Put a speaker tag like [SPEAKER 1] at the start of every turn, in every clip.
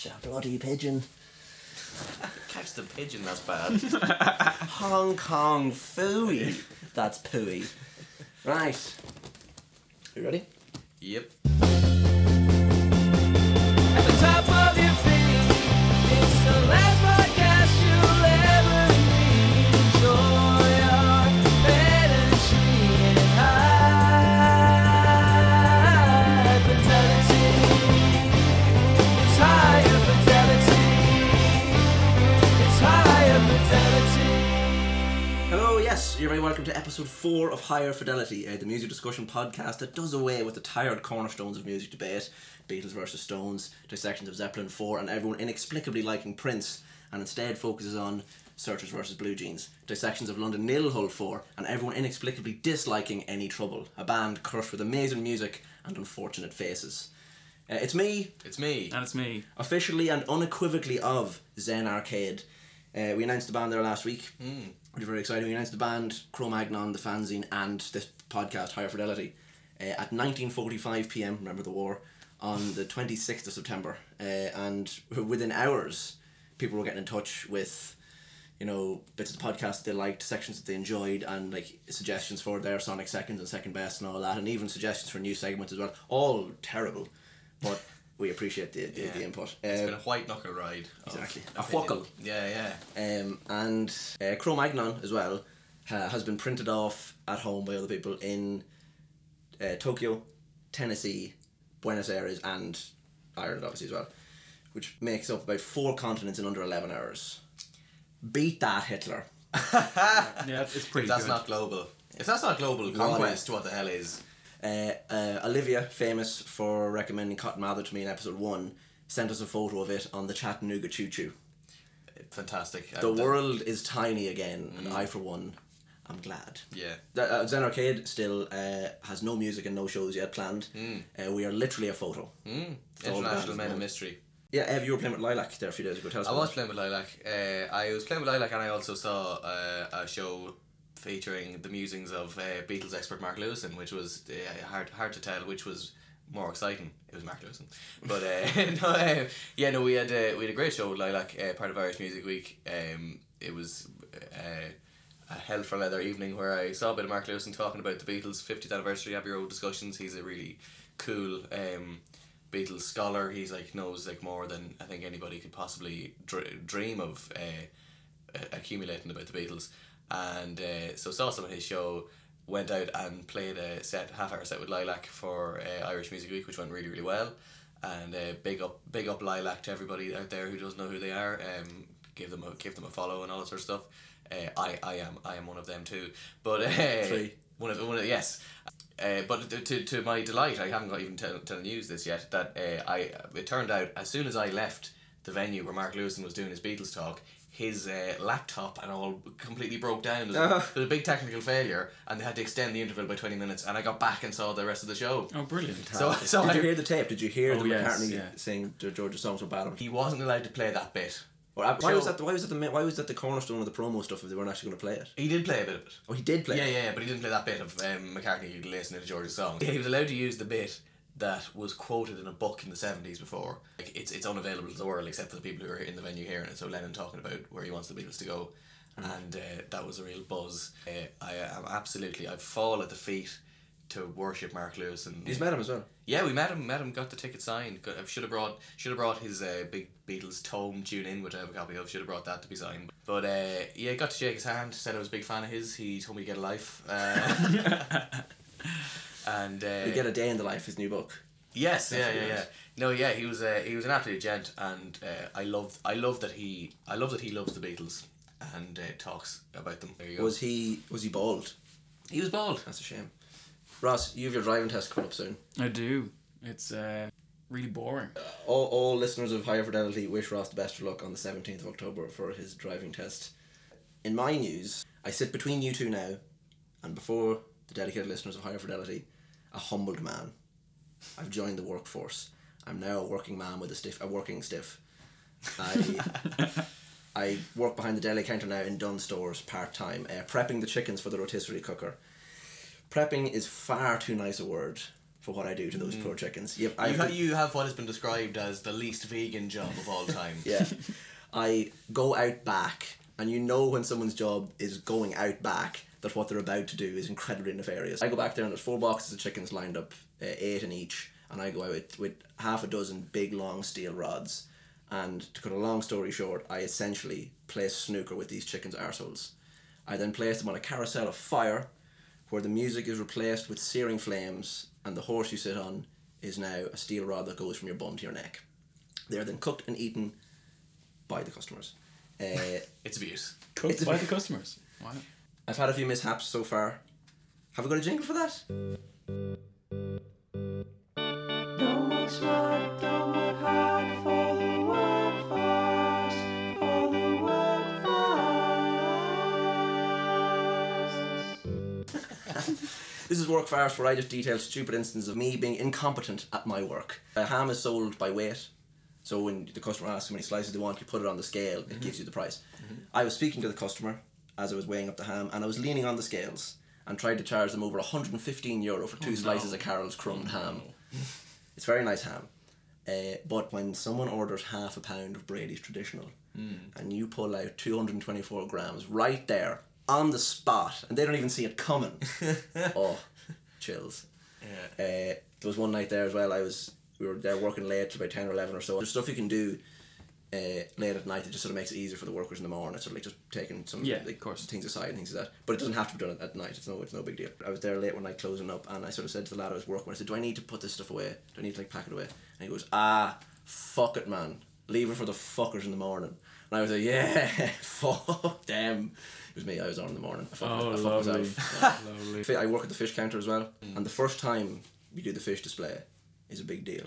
[SPEAKER 1] Catch a bloody pigeon.
[SPEAKER 2] Catch the pigeon, that's bad.
[SPEAKER 1] Hong Kong fooey. That's pooey. Right. You ready?
[SPEAKER 2] yep.
[SPEAKER 3] At the top of your feet,
[SPEAKER 1] episode 4 of Higher Fidelity, uh, the music discussion podcast that does away with the tired cornerstones of music debate Beatles versus Stones, dissections of Zeppelin 4, and everyone inexplicably liking Prince, and instead focuses on Searchers versus Blue Jeans, dissections of London Nil Hull 4, and everyone inexplicably disliking Any Trouble, a band crushed with amazing music and unfortunate faces. Uh, it's me,
[SPEAKER 2] It's me.
[SPEAKER 4] And it's me.
[SPEAKER 1] officially and unequivocally of Zen Arcade. Uh, we announced the band there last week, mm. Which is very exciting. We announced the band, Cro-Magnon, the fanzine, and this podcast, Higher Fidelity, uh, at 19.45 p.m., remember the war, on the 26th of September. Uh, and within hours, people were getting in touch with, you know, bits of the podcast they liked, sections that they enjoyed, and like suggestions for their Sonic Seconds and Second Best and all that, and even suggestions for new segments as well. All terrible, but we appreciate the, the, the
[SPEAKER 2] Yeah.
[SPEAKER 1] input.
[SPEAKER 2] it's been a white knuckle ride.
[SPEAKER 1] Exactly. A
[SPEAKER 2] opinion.
[SPEAKER 1] whuckle.
[SPEAKER 2] Yeah, yeah.
[SPEAKER 1] Um, and uh, Cro-Magnon as well ha- has been printed off at home by other people in uh, Tokyo, Tennessee, Buenos Aires, and Ireland, obviously, as well, which makes up about four continents in under 11 hours. Beat that, Hitler.
[SPEAKER 4] Yeah, it's pretty
[SPEAKER 2] If that's
[SPEAKER 4] good.
[SPEAKER 2] not global. If that's not global conquest, what the hell is?
[SPEAKER 1] Uh, uh, Olivia, famous for recommending Cotton Mather to me in episode one, sent us a photo of it on the Chattanooga Choo Choo.
[SPEAKER 2] Fantastic.
[SPEAKER 1] The
[SPEAKER 2] Uh,
[SPEAKER 1] world is tiny again, and I, for one, I'm glad.
[SPEAKER 2] Yeah.
[SPEAKER 1] Uh, Zen Arcade still uh, has no music and no shows yet planned. Uh, we are literally a photo.
[SPEAKER 2] Mm. International Men of. Mystery.
[SPEAKER 1] Yeah, Ev, you were playing with Lilac there a few days ago. Tell us
[SPEAKER 2] I was
[SPEAKER 1] it.
[SPEAKER 2] playing with Lilac. Uh, I was playing with Lilac, and I also saw uh, a show featuring the musings of uh, Beatles expert Mark Lewisohn, which was uh, hard hard to tell which was more exciting. It was Mark Lewisohn, but uh, no, uh, yeah, no, we had uh, we had a great show Lilac, uh, part of Irish Music Week. Um, it was. A hell for leather evening where I saw a bit of Mark Lewisohn talking about the Beatles' 50th anniversary Abbey Road discussions. He's a really cool um, Beatles scholar. He's like knows like more than I think anybody could possibly dr- dream of uh, accumulating about the Beatles. And uh, so saw some of his show, went out and played a set half hour set with Lilac for uh, Irish Music Week, which went really really well. And uh, big up big up Lilac to everybody out there who doesn't know who they are. Um, give them a give them a follow and all that sort of stuff. Uh, I I am I am one of them too. But uh,
[SPEAKER 1] Three.
[SPEAKER 2] one of one of yes. Uh, but to, to, my delight, I haven't got even tell, telling you this yet. That uh, I it turned out as soon as I left the venue where Mark Lewisohn was doing his Beatles talk, his uh, laptop and all completely broke down. There was, a, there was a big technical failure, and they had to extend the interval by twenty minutes. And I got back and saw the rest of the show.
[SPEAKER 4] Oh, brilliant.
[SPEAKER 2] So so
[SPEAKER 1] Did
[SPEAKER 2] I,
[SPEAKER 1] you hear the tape? Did you hear
[SPEAKER 4] Oh,
[SPEAKER 1] the
[SPEAKER 4] yes,
[SPEAKER 1] McCartney
[SPEAKER 4] yeah.
[SPEAKER 1] saying Ge- George's songs were bad?
[SPEAKER 2] he wasn't allowed to play that bit.
[SPEAKER 1] Or, uh, why was that? Why was that the why was that the cornerstone of the promo stuff if they weren't actually going to play it?
[SPEAKER 2] He did play a bit of it.
[SPEAKER 1] Oh, he did play.
[SPEAKER 2] Yeah,
[SPEAKER 1] it.
[SPEAKER 2] yeah, yeah, but he didn't play that bit of um, McCartney listening to George's song. Yeah he was allowed to use the bit that was quoted in a book in the seventies before. Like it's it's unavailable to the world except for the people who are in the venue hearing it. So Lennon talking about where he wants the Beatles to go, and uh, that was a real buzz. Uh, I am absolutely I fall at the feet to worship Mark Lewisohn
[SPEAKER 1] He's met him as well.
[SPEAKER 2] yeah, we met him. Met him. Got the ticket signed. Got, I should have brought. Should have brought his uh, big Beatles tome tune in, which I have a copy of. Should have brought that to be signed. But uh, yeah, got to shake his hand. Said I was a big fan of his. He told me to get a life. Uh, and uh,
[SPEAKER 1] You get a day in the life. His new book.
[SPEAKER 2] yes, yeah,
[SPEAKER 1] That's
[SPEAKER 2] yeah,
[SPEAKER 1] what he
[SPEAKER 2] yeah. No, yeah, he was. Uh, he was an absolute gent, and uh, I love. I love that he. I love that he loves the Beatles and uh, talks about them. There you go.
[SPEAKER 1] Was he was he bald?
[SPEAKER 2] he was bald?
[SPEAKER 1] That's a shame. Ross, you have your driving test coming up soon.
[SPEAKER 4] I do. It's uh, really boring.
[SPEAKER 1] All, all listeners of Higher Fidelity wish Ross the best of luck on the 17th of October for his driving test. In my news, I sit between you two now, and before the dedicated listeners of Higher Fidelity, a humbled man. I've joined the workforce. I'm now a working man with a stiff, a working stiff. I, I work behind the deli counter now in Dunnes Stores part time, uh, prepping the chickens for the rotisserie cooker. Prepping is far too nice a word for what I do to those poor chickens. Yep,
[SPEAKER 2] You, ha- you have what has been described as the least vegan job of all time.
[SPEAKER 1] yeah. I go out back, and you know when someone's job is going out back that what they're about to do is incredibly nefarious. I go back there and there's four boxes of chickens lined up, uh, eight in each, and I go out with, with half a dozen big long steel rods. And to cut a long story short, I essentially place snooker with these chickens' arseholes. I then place them on a carousel of fire, where the music is replaced with searing flames, and the horse you sit on is now a steel rod that goes from your bum to your neck. They are then cooked and eaten by the customers. Uh,
[SPEAKER 2] It's abuse.
[SPEAKER 4] Cooked
[SPEAKER 1] It's
[SPEAKER 4] by
[SPEAKER 1] bit-
[SPEAKER 4] the customers. Wow.
[SPEAKER 1] I've had a few mishaps so far. Have we got a jingle for that?
[SPEAKER 3] Don't work smart, don't work hard for the workforce, for the workforce.
[SPEAKER 1] This is Work Fast, where I just detail stupid instances of me being incompetent at my work. A ham is sold by weight, so when the customer asks how many slices they want, you put it on the scale, it gives you the price. Mm-hmm. I was speaking to the customer as I was weighing up the ham, and I was leaning on the scales and tried to charge them over 115 euro for two slices of Carroll's crumbed ham. It's very nice ham. Uh, but when someone orders half a pound of Brady's traditional and you pull out 224 grams right there on the spot and they don't even see it coming, oh, chills.
[SPEAKER 2] Yeah.
[SPEAKER 1] Uh, there was one night there as well. I was we were there working late till about ten or eleven or so. There's stuff you can do uh, late at night it just sort of makes it easier for the workers in the morning. It's sort of like just taking some
[SPEAKER 4] Yeah,
[SPEAKER 1] like,
[SPEAKER 4] of course.
[SPEAKER 1] things aside and things like that. But it doesn't have to be done at, at night. It's no it's no big deal. I was there late one night closing up, and I sort of said to the lad I was working with, I said, "Do I need to put this stuff away? Do I need to like pack it away?" And he goes, "Ah, fuck it, man. Leave it for the fuckers in the morning." And I was like, "Yeah, fuck them." It was me. I was on in the morning. I fucked,
[SPEAKER 4] Oh,
[SPEAKER 1] I
[SPEAKER 4] lovely.
[SPEAKER 1] myself. Yeah.
[SPEAKER 4] Lovely.
[SPEAKER 1] I work at the fish counter as well, and the first time we do the fish display is a big deal.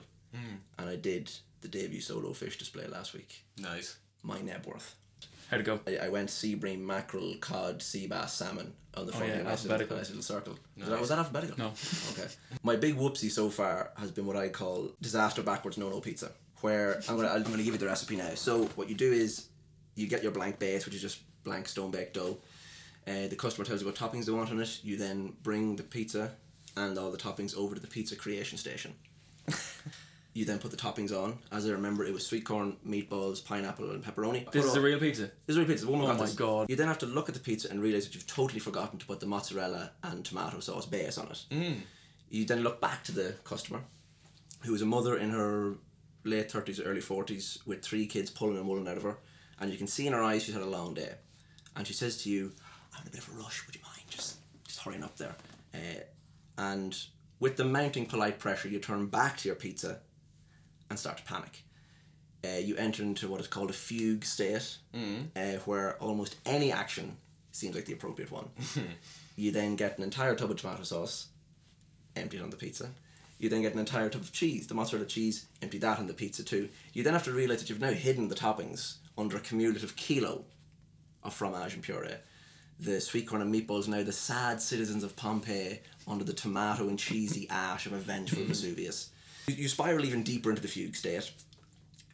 [SPEAKER 1] And I did the debut solo fish display last week.
[SPEAKER 2] Nice.
[SPEAKER 1] My net worth.
[SPEAKER 4] How'd it go?
[SPEAKER 1] I, I went sea bream, mackerel, cod, sea bass, salmon on the front
[SPEAKER 4] yeah,
[SPEAKER 1] of a nice little,
[SPEAKER 4] alphabetical.
[SPEAKER 1] a nice little circle. Was, that,
[SPEAKER 2] Nice.
[SPEAKER 1] was that alphabetical?
[SPEAKER 4] No.
[SPEAKER 1] Okay. My big whoopsie so far has been what I call disaster backwards no no pizza. Where I'm gonna I'm gonna give you the recipe now. So what you do is you get your blank base, which is just blank stone baked dough. Uh, the customer tells you what toppings they want on it. You then bring the pizza and all the toppings over to the pizza creation station. You then put the toppings on. As I remember, it was sweet corn, meatballs, pineapple, and pepperoni.
[SPEAKER 4] This
[SPEAKER 1] Put
[SPEAKER 4] is a real pizza.
[SPEAKER 1] this is a real pizza. The woman
[SPEAKER 4] Oh
[SPEAKER 1] got
[SPEAKER 4] my
[SPEAKER 1] this.
[SPEAKER 4] God.
[SPEAKER 1] You then have to look at the pizza and realize that you've totally forgotten to put the mozzarella and tomato sauce base on it. Mm. You then look back to the customer, who is a mother in her late thirties or early forties with three kids pulling and mulling out of her, and you can see in her eyes she's had a long day, and she says to you, "I'm in a bit of a rush. Would you mind just just hurrying up there?" Uh, and with the mounting polite pressure, you turn back to your pizza and start to panic. Uh, you enter into what is called a fugue state, uh, where almost any action seems like the appropriate one. you then get an entire tub of tomato sauce, empty it on the pizza. You then get an entire tub of cheese, the mozzarella cheese, empty that on the pizza too. You then have to realise that you've now hidden the toppings under a cumulative kilo of fromage and puree. The sweet corn and meatballs now the sad citizens of Pompeii under the tomato and cheesy ash of a vengeful Vesuvius. You, spiral even deeper into the fugue state,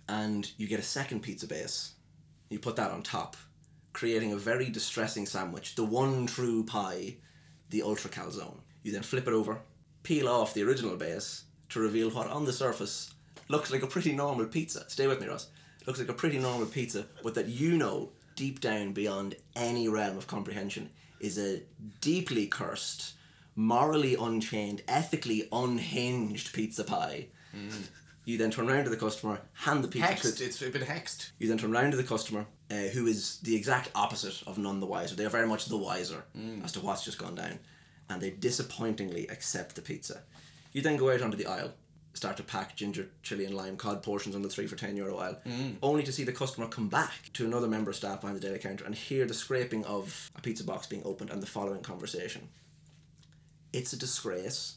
[SPEAKER 1] and you get a second pizza base. You put that on top, creating a very distressing sandwich, the one true pie, the ultra calzone. You then flip it over, peel off the original base to reveal what on the surface looks like a pretty normal pizza. Stay with me, Ross. Looks like a pretty normal pizza, but that you know deep down beyond any realm of comprehension is a deeply cursed, morally unchained, ethically unhinged pizza pie. Mm. You then turn around to the customer, hand the pizza
[SPEAKER 2] Hexed.
[SPEAKER 1] to
[SPEAKER 2] It's been hexed.
[SPEAKER 1] you then turn around to the customer, uh, who is the exact opposite of none the wiser. They are very much the wiser mm. as to what's just gone down, and they disappointingly accept the pizza. You then go out onto the aisle, start to pack ginger, chili, and lime cod portions on the three for ten euro aisle, mm. only to see the customer come back to another member of staff behind the deli counter and hear the scraping of a pizza box being opened and the following conversation. It's a disgrace.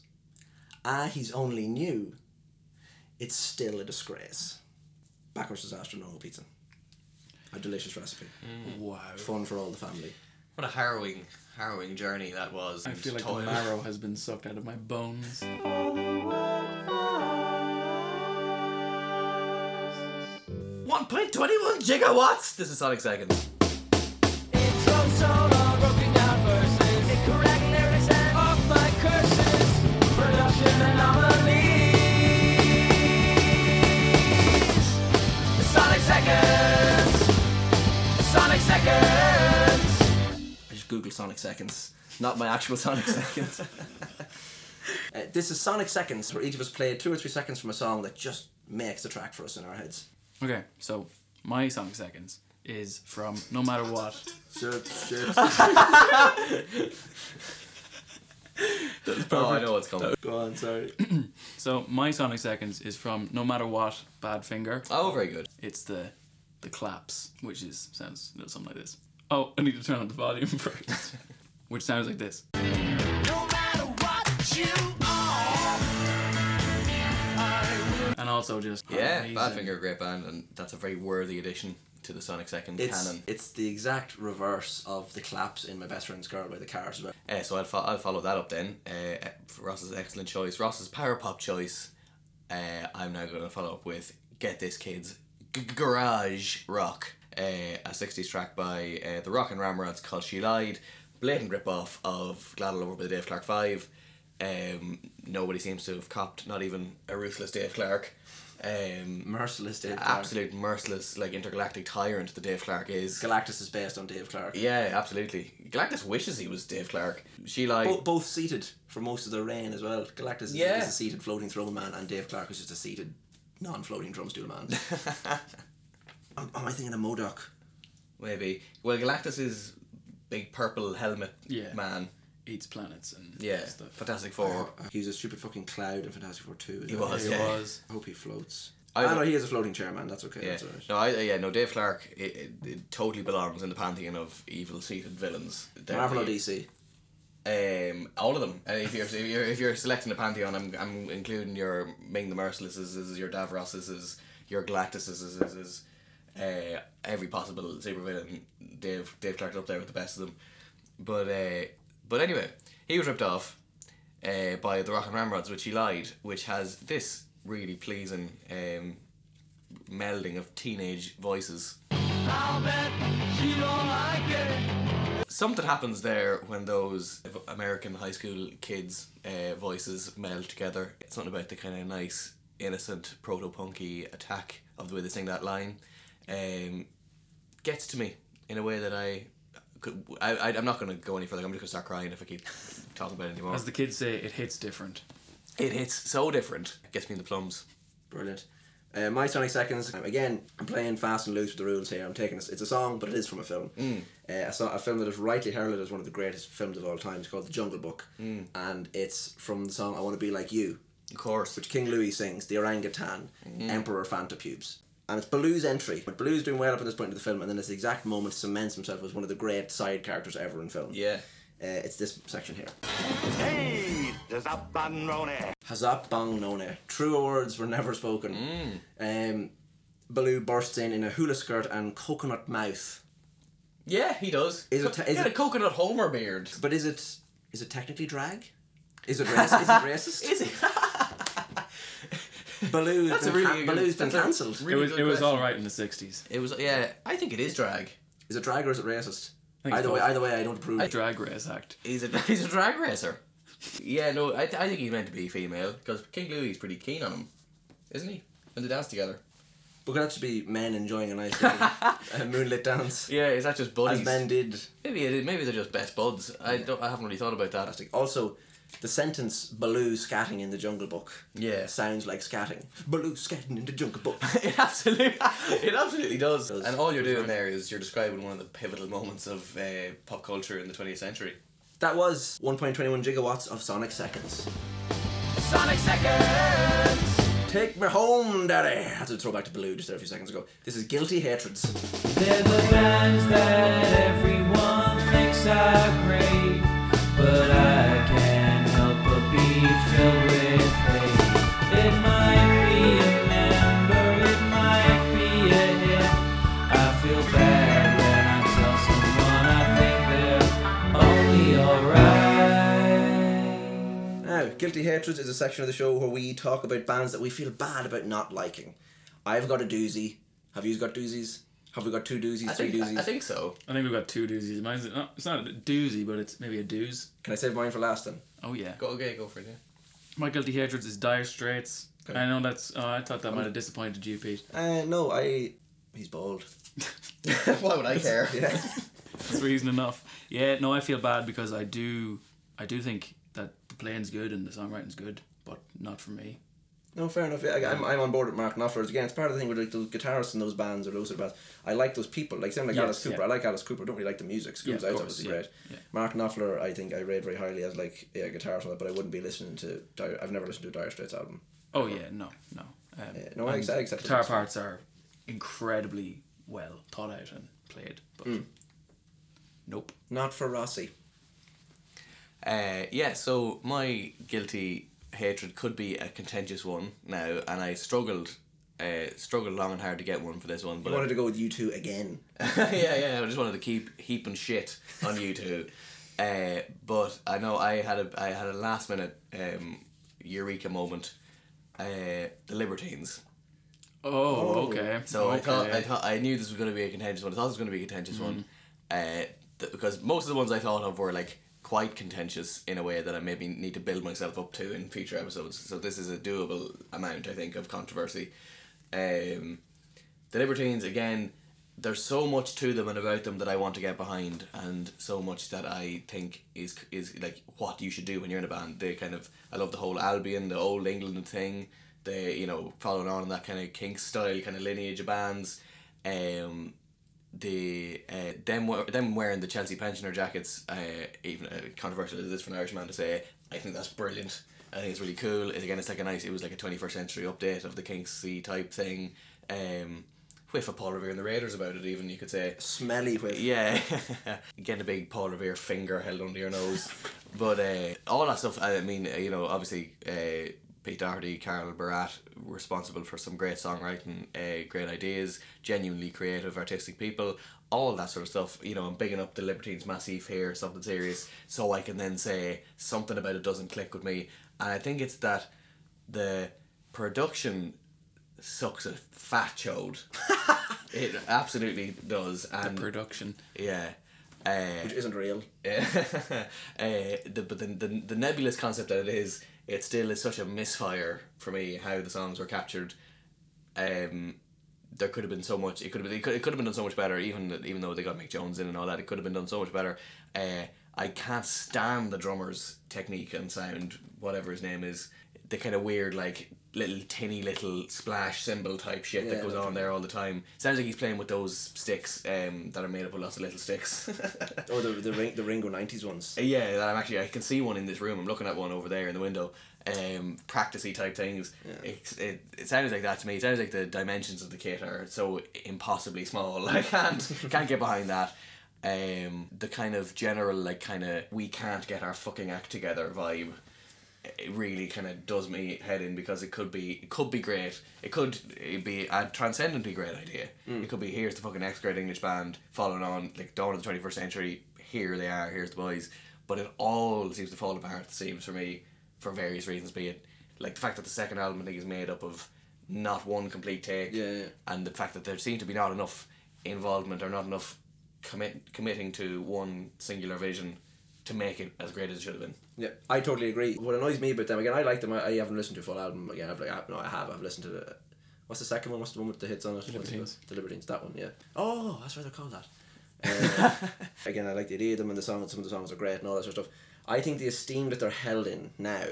[SPEAKER 1] Ah, he's only new. It's still a disgrace. Backwards disaster, no pizza. A delicious recipe.
[SPEAKER 4] Wow.
[SPEAKER 1] Fun for all the family.
[SPEAKER 2] What a harrowing, harrowing journey that was.
[SPEAKER 4] I feel like
[SPEAKER 2] toil.
[SPEAKER 4] the marrow has been sucked out of my bones.
[SPEAKER 1] One point twenty one gigawatts.
[SPEAKER 2] This is Sonic Seconds.
[SPEAKER 1] Actual Sonic Seconds, not my actual Sonic Seconds. Uh, this is Sonic Seconds, where each of us played two or three seconds from a song that just makes the track for us in our heads.
[SPEAKER 4] Okay, so my Sonic Seconds is from No Matter What.
[SPEAKER 1] Shit, shit.
[SPEAKER 2] Oh, I know what's coming.
[SPEAKER 1] Go on, sorry.
[SPEAKER 4] So my Sonic Seconds is from No Matter What, Badfinger.
[SPEAKER 2] Oh, very good.
[SPEAKER 4] It's the the claps, which is sounds a little something like this. Oh, I need to turn on the volume first. which sounds like this.
[SPEAKER 3] No matter what you are,
[SPEAKER 4] And also just
[SPEAKER 2] Yeah,
[SPEAKER 4] amazing.
[SPEAKER 2] Badfinger, great band, and that's a very worthy addition to the Sonic Second
[SPEAKER 1] It's,
[SPEAKER 2] canon.
[SPEAKER 1] it's the exact reverse of the claps in My Best Friend's Girl by the Cars as well.
[SPEAKER 2] Uh, so I'll, fo- I'll follow that up then. Uh, for Ross's excellent choice, Ross's power pop choice. Uh, I'm now going to follow up with Get This Kids G- Garage Rock, a 60s track by uh, the Rockin' Ramrods called She Lied. Blatant rip off of Glad All Over by the Dave Clark 5. Um, nobody seems to have copped, not even a ruthless Dave Clark. Um,
[SPEAKER 1] Merciless Dave Clark.
[SPEAKER 2] absolute merciless, like intergalactic tyrant that Dave Clark is.
[SPEAKER 1] Galactus is based on Dave Clark.
[SPEAKER 2] Yeah, absolutely. Galactus wishes he was Dave Clark. She lied.
[SPEAKER 1] Bo- both seated for most of their reign as well. Galactus is-
[SPEAKER 2] Yeah.
[SPEAKER 1] is a seated floating throne man, and Dave Clark is just a seated, non-floating drum stool man. am, am I thinking of MODOK?
[SPEAKER 2] Maybe. Well, Galactus is big purple helmet
[SPEAKER 4] Yeah.
[SPEAKER 2] man.
[SPEAKER 4] Eats planets and
[SPEAKER 2] Yeah,
[SPEAKER 4] stuff.
[SPEAKER 2] Fantastic Four.
[SPEAKER 1] He was a stupid fucking cloud in Fantastic Four 2.
[SPEAKER 2] He was,
[SPEAKER 4] He
[SPEAKER 2] yeah.
[SPEAKER 4] was.
[SPEAKER 1] I hope he floats.
[SPEAKER 2] I-
[SPEAKER 1] I know he is a floating chair man. That's okay.
[SPEAKER 2] Yeah.
[SPEAKER 1] That's alright.
[SPEAKER 2] No, I, yeah, no. Dave Clark, it, it, it totally belongs in the pantheon of evil seated villains. They're
[SPEAKER 1] Marvel or DC?
[SPEAKER 2] Um, all of them. Uh, if you're if you're if you're selecting a pantheon, I'm I'm including your Ming the Mercilesses, is your Davrosses, is your Galactuses, is is, is uh, every possible supervillain. Dave Dave Clark up there with the best of them. But uh, but anyway, he was ripped off uh, by the Rockin' Ramrods, which he lied, which has this really pleasing um, melding of teenage voices.
[SPEAKER 3] I'll bet she don't like it.
[SPEAKER 2] something happens there when those American high school kids' uh, voices meld together. It's something about the kind of nice, innocent, proto punky attack of the way they sing that line. Um, gets to me in a way that I. Could, I, I, I'm not going to go any further. I'm just going to start crying if I keep talking about it anymore.
[SPEAKER 4] As the kids say, it hits different.
[SPEAKER 2] It hits so different. Gets me in the plums.
[SPEAKER 1] Brilliant. Uh, my Sonic Seconds. um, Again, I'm playing fast and loose with the rules here. I'm taking this. It's a song, but it is from a film.
[SPEAKER 2] Mm.
[SPEAKER 1] Uh, a, so- a film that is rightly heralded as one of the greatest films of all time. It's called The Jungle Book,
[SPEAKER 2] Mm.
[SPEAKER 1] and it's from the song "I Want to Be Like You,"
[SPEAKER 2] Of course.
[SPEAKER 1] which King Louis sings, the orangutan,
[SPEAKER 2] Mm-hmm.
[SPEAKER 1] Emperor Fanta Pubes. And it's Baloo's entry. But Baloo's doing well up at this point in the film, and then this exact moment cements himself as one of the great side characters ever in film.
[SPEAKER 2] Yeah.
[SPEAKER 1] Uh, it's this section here.
[SPEAKER 5] Hey, there's a banroni.
[SPEAKER 1] Hazap bang none. Truer words were never spoken.
[SPEAKER 2] Mm.
[SPEAKER 1] Um, Baloo bursts in in a hula skirt and coconut mouth.
[SPEAKER 2] Yeah, he does.
[SPEAKER 1] Is it
[SPEAKER 2] Co-
[SPEAKER 1] ta-
[SPEAKER 2] he
[SPEAKER 1] is
[SPEAKER 2] got a
[SPEAKER 1] it-
[SPEAKER 2] coconut Homer beard.
[SPEAKER 1] But is it is it technically drag? Is it racist? is it racist?
[SPEAKER 2] Is he?
[SPEAKER 1] Baloo
[SPEAKER 2] That's
[SPEAKER 1] been
[SPEAKER 2] a really
[SPEAKER 1] can- Baloo's been
[SPEAKER 2] that's a
[SPEAKER 1] cancelled.
[SPEAKER 2] really
[SPEAKER 4] it was
[SPEAKER 2] good
[SPEAKER 4] it was
[SPEAKER 2] question.
[SPEAKER 4] all right in the '60s.
[SPEAKER 2] It was yeah. I think it is drag.
[SPEAKER 1] Is it drag or is it racist?
[SPEAKER 4] think it's
[SPEAKER 1] Either way,
[SPEAKER 4] both.
[SPEAKER 1] either way, I don't approve. It.
[SPEAKER 4] A drag Race Act.
[SPEAKER 2] He's a he's a drag racer. Yeah, no, I, I think he's meant to be female because King Louis is pretty keen on him, isn't he? When they dance together.
[SPEAKER 1] but could that just be men enjoying a nice little, uh, moonlit dance?
[SPEAKER 2] Yeah, is that just buddies?
[SPEAKER 1] As men did.
[SPEAKER 2] Maybe it is, maybe they're just best buds. I don't. I haven't really thought about that.
[SPEAKER 1] Fantastic. Also, the sentence Baloo scatting in the Jungle Book
[SPEAKER 2] Yeah.
[SPEAKER 1] sounds like scatting. Baloo scatting in the Jungle Book.
[SPEAKER 2] It absolutely, it absolutely does.
[SPEAKER 1] Does.
[SPEAKER 2] And all you're doing there is you're describing one of the pivotal moments of uh, pop culture in the 20th century.
[SPEAKER 1] That was 1.21 gigawatts of Sonic Seconds.
[SPEAKER 3] Sonic Seconds.
[SPEAKER 1] Take me home, daddy. That's a throwback to Baloo just there a few seconds ago. This is Guilty Hatreds.
[SPEAKER 3] They're the bands that everyone thinks are great, but I
[SPEAKER 1] Guilty Hatreds is a section of the show where we talk about bands that we feel bad about not liking. I've got a doozy. Have you got doozies? Have we got two doozies,
[SPEAKER 2] I
[SPEAKER 1] three
[SPEAKER 2] think,
[SPEAKER 1] doozies?
[SPEAKER 2] I think so.
[SPEAKER 4] I think we've got two doozies. Mine's not, it's not a doozy, but it's maybe a dooze.
[SPEAKER 1] Can I save mine for last then?
[SPEAKER 4] Oh yeah.
[SPEAKER 2] Go okay, go for it. Yeah.
[SPEAKER 4] My guilty hatreds is Dire Straits.
[SPEAKER 1] Okay.
[SPEAKER 4] I know that's. Oh, I thought that um, might have disappointed you, Pete.
[SPEAKER 1] Uh, no, I. He's bald.
[SPEAKER 2] Why would I care?
[SPEAKER 1] Yeah.
[SPEAKER 4] That's reason enough. Yeah, no, I feel bad because I do, I do think that the playing's good and the songwriting's good, but not for me.
[SPEAKER 1] No, fair enough. Yeah, I- I'm, I'm on board with Mark Knopfler. Again, it's part of the thing with like those guitarists in those bands or those sort of bands. I like those people. Like same like
[SPEAKER 4] Yes,
[SPEAKER 1] Alice Cooper.
[SPEAKER 4] yeah.
[SPEAKER 1] I like Alice Cooper. I don't really like the music.
[SPEAKER 4] Yeah, of
[SPEAKER 1] Out's
[SPEAKER 4] course,
[SPEAKER 1] obviously
[SPEAKER 4] yeah,
[SPEAKER 1] great.
[SPEAKER 4] yeah.
[SPEAKER 1] Mark Knopfler, I think I rate very highly as like yeah, a guitarist, and but I wouldn't be listening to. Dire, I've never listened to a Dire Straits album.
[SPEAKER 4] Oh yeah, no, no. Um,
[SPEAKER 1] Yeah, no, I accept- I accept
[SPEAKER 4] guitar parts are incredibly well thought out and played, but
[SPEAKER 1] Hmm.
[SPEAKER 4] nope.
[SPEAKER 1] Not for Rossi.
[SPEAKER 2] Uh, yeah, so my guilty hatred could be a contentious one now, and I struggled, uh, struggled long and hard to get one for this one.
[SPEAKER 1] but I
[SPEAKER 2] But
[SPEAKER 1] wanted to go with you two again.
[SPEAKER 2] yeah, yeah, I just wanted to keep heaping shit on you two. Uh, but I know I had a I had a last minute um, eureka moment. Uh, the Libertines.
[SPEAKER 4] Oh, okay.
[SPEAKER 2] So
[SPEAKER 4] okay.
[SPEAKER 2] I thought I thought I knew this was going to be a contentious one. I thought it was going to be a contentious one, uh, th- because most of the ones I thought of were like quite contentious in a way that I maybe need to build myself up to in future episodes. So this is a doable amount, I think, of controversy. Um, the Libertines again. There's so much to them and about them that I want to get behind, and so much that I think is is like what you should do when you're in a band. They kind of I love the whole Albion, the old England thing. They you know following on in that kind of Kinks style kind of lineage of bands. Um, the uh, them them wearing the Chelsea pensioner jackets, uh, even uh, controversial as it is for an Irishman to say, I think that's brilliant. I think it's really cool. It's, again, it's like a nice. It was like a twenty first century update of the Kinksy type thing. Um, whiff of Paul Revere and the Raiders about it. Even you could say.
[SPEAKER 1] Smelly whiff.
[SPEAKER 2] Yeah, getting a big Paul Revere finger held under your nose, but uh, all that stuff. I mean, you know, obviously, uh, Pete Doherty, Carl Barat, responsible for some great songwriting, uh, great ideas, genuinely creative, artistic people. All that sort of stuff, you know, I'm bigging up the Libertines massive here, something serious, so I can then say something about it doesn't click with me, and I think it's that the production sucks a fat chode. it absolutely does, and
[SPEAKER 4] production.
[SPEAKER 2] yeah. Uh,
[SPEAKER 1] Which isn't real.
[SPEAKER 2] uh, the, but the, the, the nebulous concept that it is, it still is such a misfire for me how the songs were captured. Um, there could have been so much. It could have been. It could, it could have been done so much better. Even even though they got Mick Jones in and all that, it could have been done so much better. Uh, I can't stand the drummer's technique and sound, whatever his name is. The kind of weird, like little tinny little splash cymbal type shit
[SPEAKER 1] Yeah,
[SPEAKER 2] that goes on there all the time. Sounds like he's playing with those sticks um, that are made up of lots of little sticks.
[SPEAKER 1] Oh, the the, Ring, the Ringo nineties ones.
[SPEAKER 2] Yeah, that I'm actually I can see one in this room. I'm looking at one over there in the window. Um, practicey type things. It, it, it sounds like that to me. It sounds like the dimensions of the kit are so impossibly small. I can't can't get behind that. Um, the kind of general like kind of we can't get our fucking act together vibe. It really kind of does me head in because it could be it could be great. It could be a transcendently great idea. Mm. It could be here's the fucking next great English band following on like dawn of the twenty first century. Here they are. Here's the boys. But it all seems to fall apart. It seems for me for various reasons. Be it like the fact that the second album I think is made up of not one complete take.
[SPEAKER 1] Yeah, yeah.
[SPEAKER 2] And the fact that there seemed to be not enough involvement or not enough commit committing to one singular vision to make it as great as it should have been.
[SPEAKER 1] Yeah, I totally agree. What annoys me about them again, I like them. I, I haven't listened to a full album again. I've like, I, no, I have. I've listened to the. What's the second one? What's the one with the hits on it? The-
[SPEAKER 4] Libertines.
[SPEAKER 1] The Libertines. That one. Yeah. Oh, that's why they're called that. Uh, again, I like the idea of them and the songs. Some of the songs are great and all that sort of stuff. I think the esteem that they're held in now,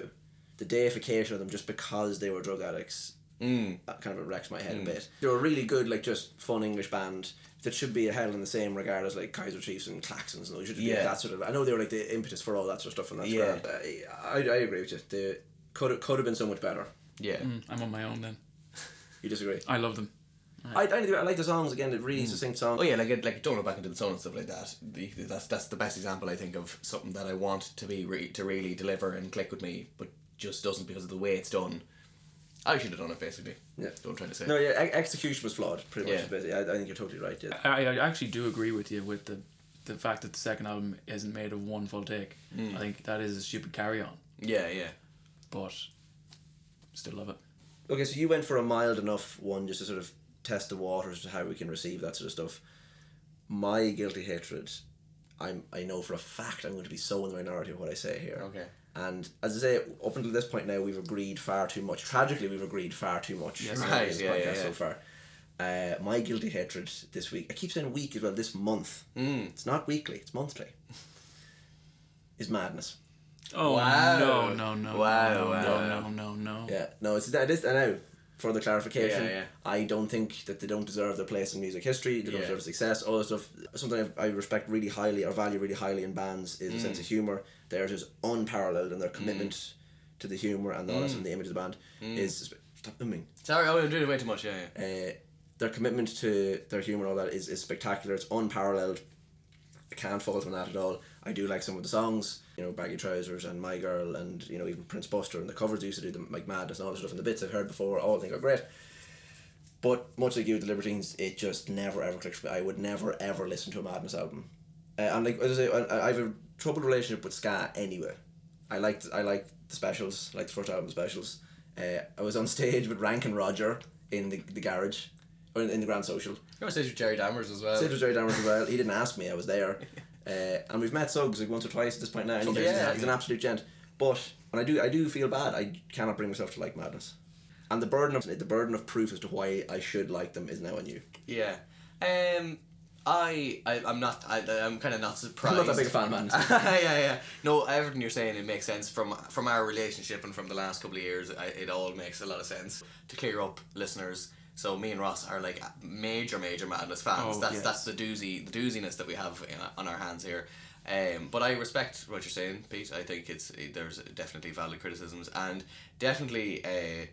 [SPEAKER 1] the deification of them just because they were drug addicts,
[SPEAKER 2] Mm.
[SPEAKER 1] that kind of wrecks my head a bit. They were a really good, like just fun English band that should be held in the same regard as like Kaiser Chiefs and Klaxons and those. Should be
[SPEAKER 2] Yeah.
[SPEAKER 1] that sort of. I know they were like the impetus for all that sort of stuff, and that's
[SPEAKER 2] Yeah.
[SPEAKER 1] grand. I, I, I agree with you. They could could have been so much better.
[SPEAKER 2] Yeah.
[SPEAKER 4] Mm, I'm on my own then.
[SPEAKER 1] You disagree?
[SPEAKER 4] I love them.
[SPEAKER 1] I, I, I like the songs again. The really succinct songs.
[SPEAKER 2] Oh yeah, like it- like don't go back into the sun and stuff like that. The, that's that's the best example I think of something that I want to be re- to really deliver and click with me, but just doesn't because of the way it's done. I should have done it basically.
[SPEAKER 1] Yeah.
[SPEAKER 2] Don't try to say.
[SPEAKER 1] No, yeah, ex- execution was flawed. Pretty much.
[SPEAKER 2] Yeah.
[SPEAKER 1] Basically. I, I think you're totally right. Yeah.
[SPEAKER 4] I, I actually do agree with you with the the fact that the second album isn't made of one full take.
[SPEAKER 2] Mm.
[SPEAKER 4] I think that is a stupid carry on,
[SPEAKER 2] Yeah, yeah.
[SPEAKER 4] but still love it.
[SPEAKER 1] Okay, so you went for a mild enough one just to sort of test the waters to how we can receive that sort of stuff. My guilty hatred, I'm I know for a fact I'm going to be so in the minority of what I say here.
[SPEAKER 2] Okay.
[SPEAKER 1] And as I say, up until this point now, we've agreed far too much. Tragically, we've agreed far too much.
[SPEAKER 4] Yes.
[SPEAKER 1] on
[SPEAKER 2] Right,
[SPEAKER 1] this
[SPEAKER 2] yeah,
[SPEAKER 1] podcast
[SPEAKER 2] yeah, yeah.
[SPEAKER 1] So far, Uh, my guilty hatred this week. I keep saying week as well. This month.
[SPEAKER 2] Mm.
[SPEAKER 1] It's not weekly. It's monthly. Is madness.
[SPEAKER 4] Oh
[SPEAKER 2] Wow.
[SPEAKER 4] no no no
[SPEAKER 2] Wow,
[SPEAKER 4] no
[SPEAKER 2] wow.
[SPEAKER 4] no no no no.
[SPEAKER 1] Yeah. No. It's that is. I know. Further clarification.
[SPEAKER 2] Yeah, yeah.
[SPEAKER 1] I don't think that they don't deserve their place in music history. They don't
[SPEAKER 2] Yeah.
[SPEAKER 1] deserve success. All that stuff. Something I I respect really highly or value really highly in bands is a
[SPEAKER 2] Mm.
[SPEAKER 1] sense of humor. Theirs is unparalleled, and their commitment to the humor and all that
[SPEAKER 2] Mm.
[SPEAKER 1] and the image of the band is. Stop booming.
[SPEAKER 2] Sorry, oh, I'm doing it way too much. Yeah, yeah.
[SPEAKER 1] Uh, their commitment to their humor and all that is, is spectacular. It's unparalleled. I can't fault on that at all. I do like some of the songs, you know, Baggy Trousers and My Girl and, you know, even Prince Buster and the covers they used to do them like Madness and all that stuff and the bits I've heard before, all I think are great. But much like you with the Libertines, it just never ever clicked for me. I would never ever listen to a Madness album. Uh, and like as I say, I, I have a troubled relationship with ska anyway. I liked I liked the specials, like the first album specials. Uh, I was on stage with Ranking Roger in the, the garage, or in, in the Grand Social.
[SPEAKER 2] You were stage with Jerry Dammers as well.
[SPEAKER 1] Stage with Jerry Dammers as well. He didn't ask me. I was there, uh, and we've met Suggs like once or twice at this point now. And he's,
[SPEAKER 2] Yeah.
[SPEAKER 1] he's an absolute gent. But when I do, I do feel bad. I cannot bring myself to like Madness, and the burden of the burden of proof as to why I should like them is now on you.
[SPEAKER 2] Yeah. Um, I, I I'm not. I, I'm kind of not surprised.
[SPEAKER 1] I'm not that big a fan of Madness.
[SPEAKER 2] yeah, yeah. No, everything you're saying it makes sense from from our relationship and from the last couple of years. I, it all makes a lot of sense. To clear up, listeners. So me and Ross are like major, major Madness fans.
[SPEAKER 4] Oh,
[SPEAKER 2] that's
[SPEAKER 4] yes.
[SPEAKER 2] that's the doozy, the dooziness that we have in, on our hands here. Um, but I respect what you're saying, Pete. I think it's there's definitely valid criticisms and definitely a.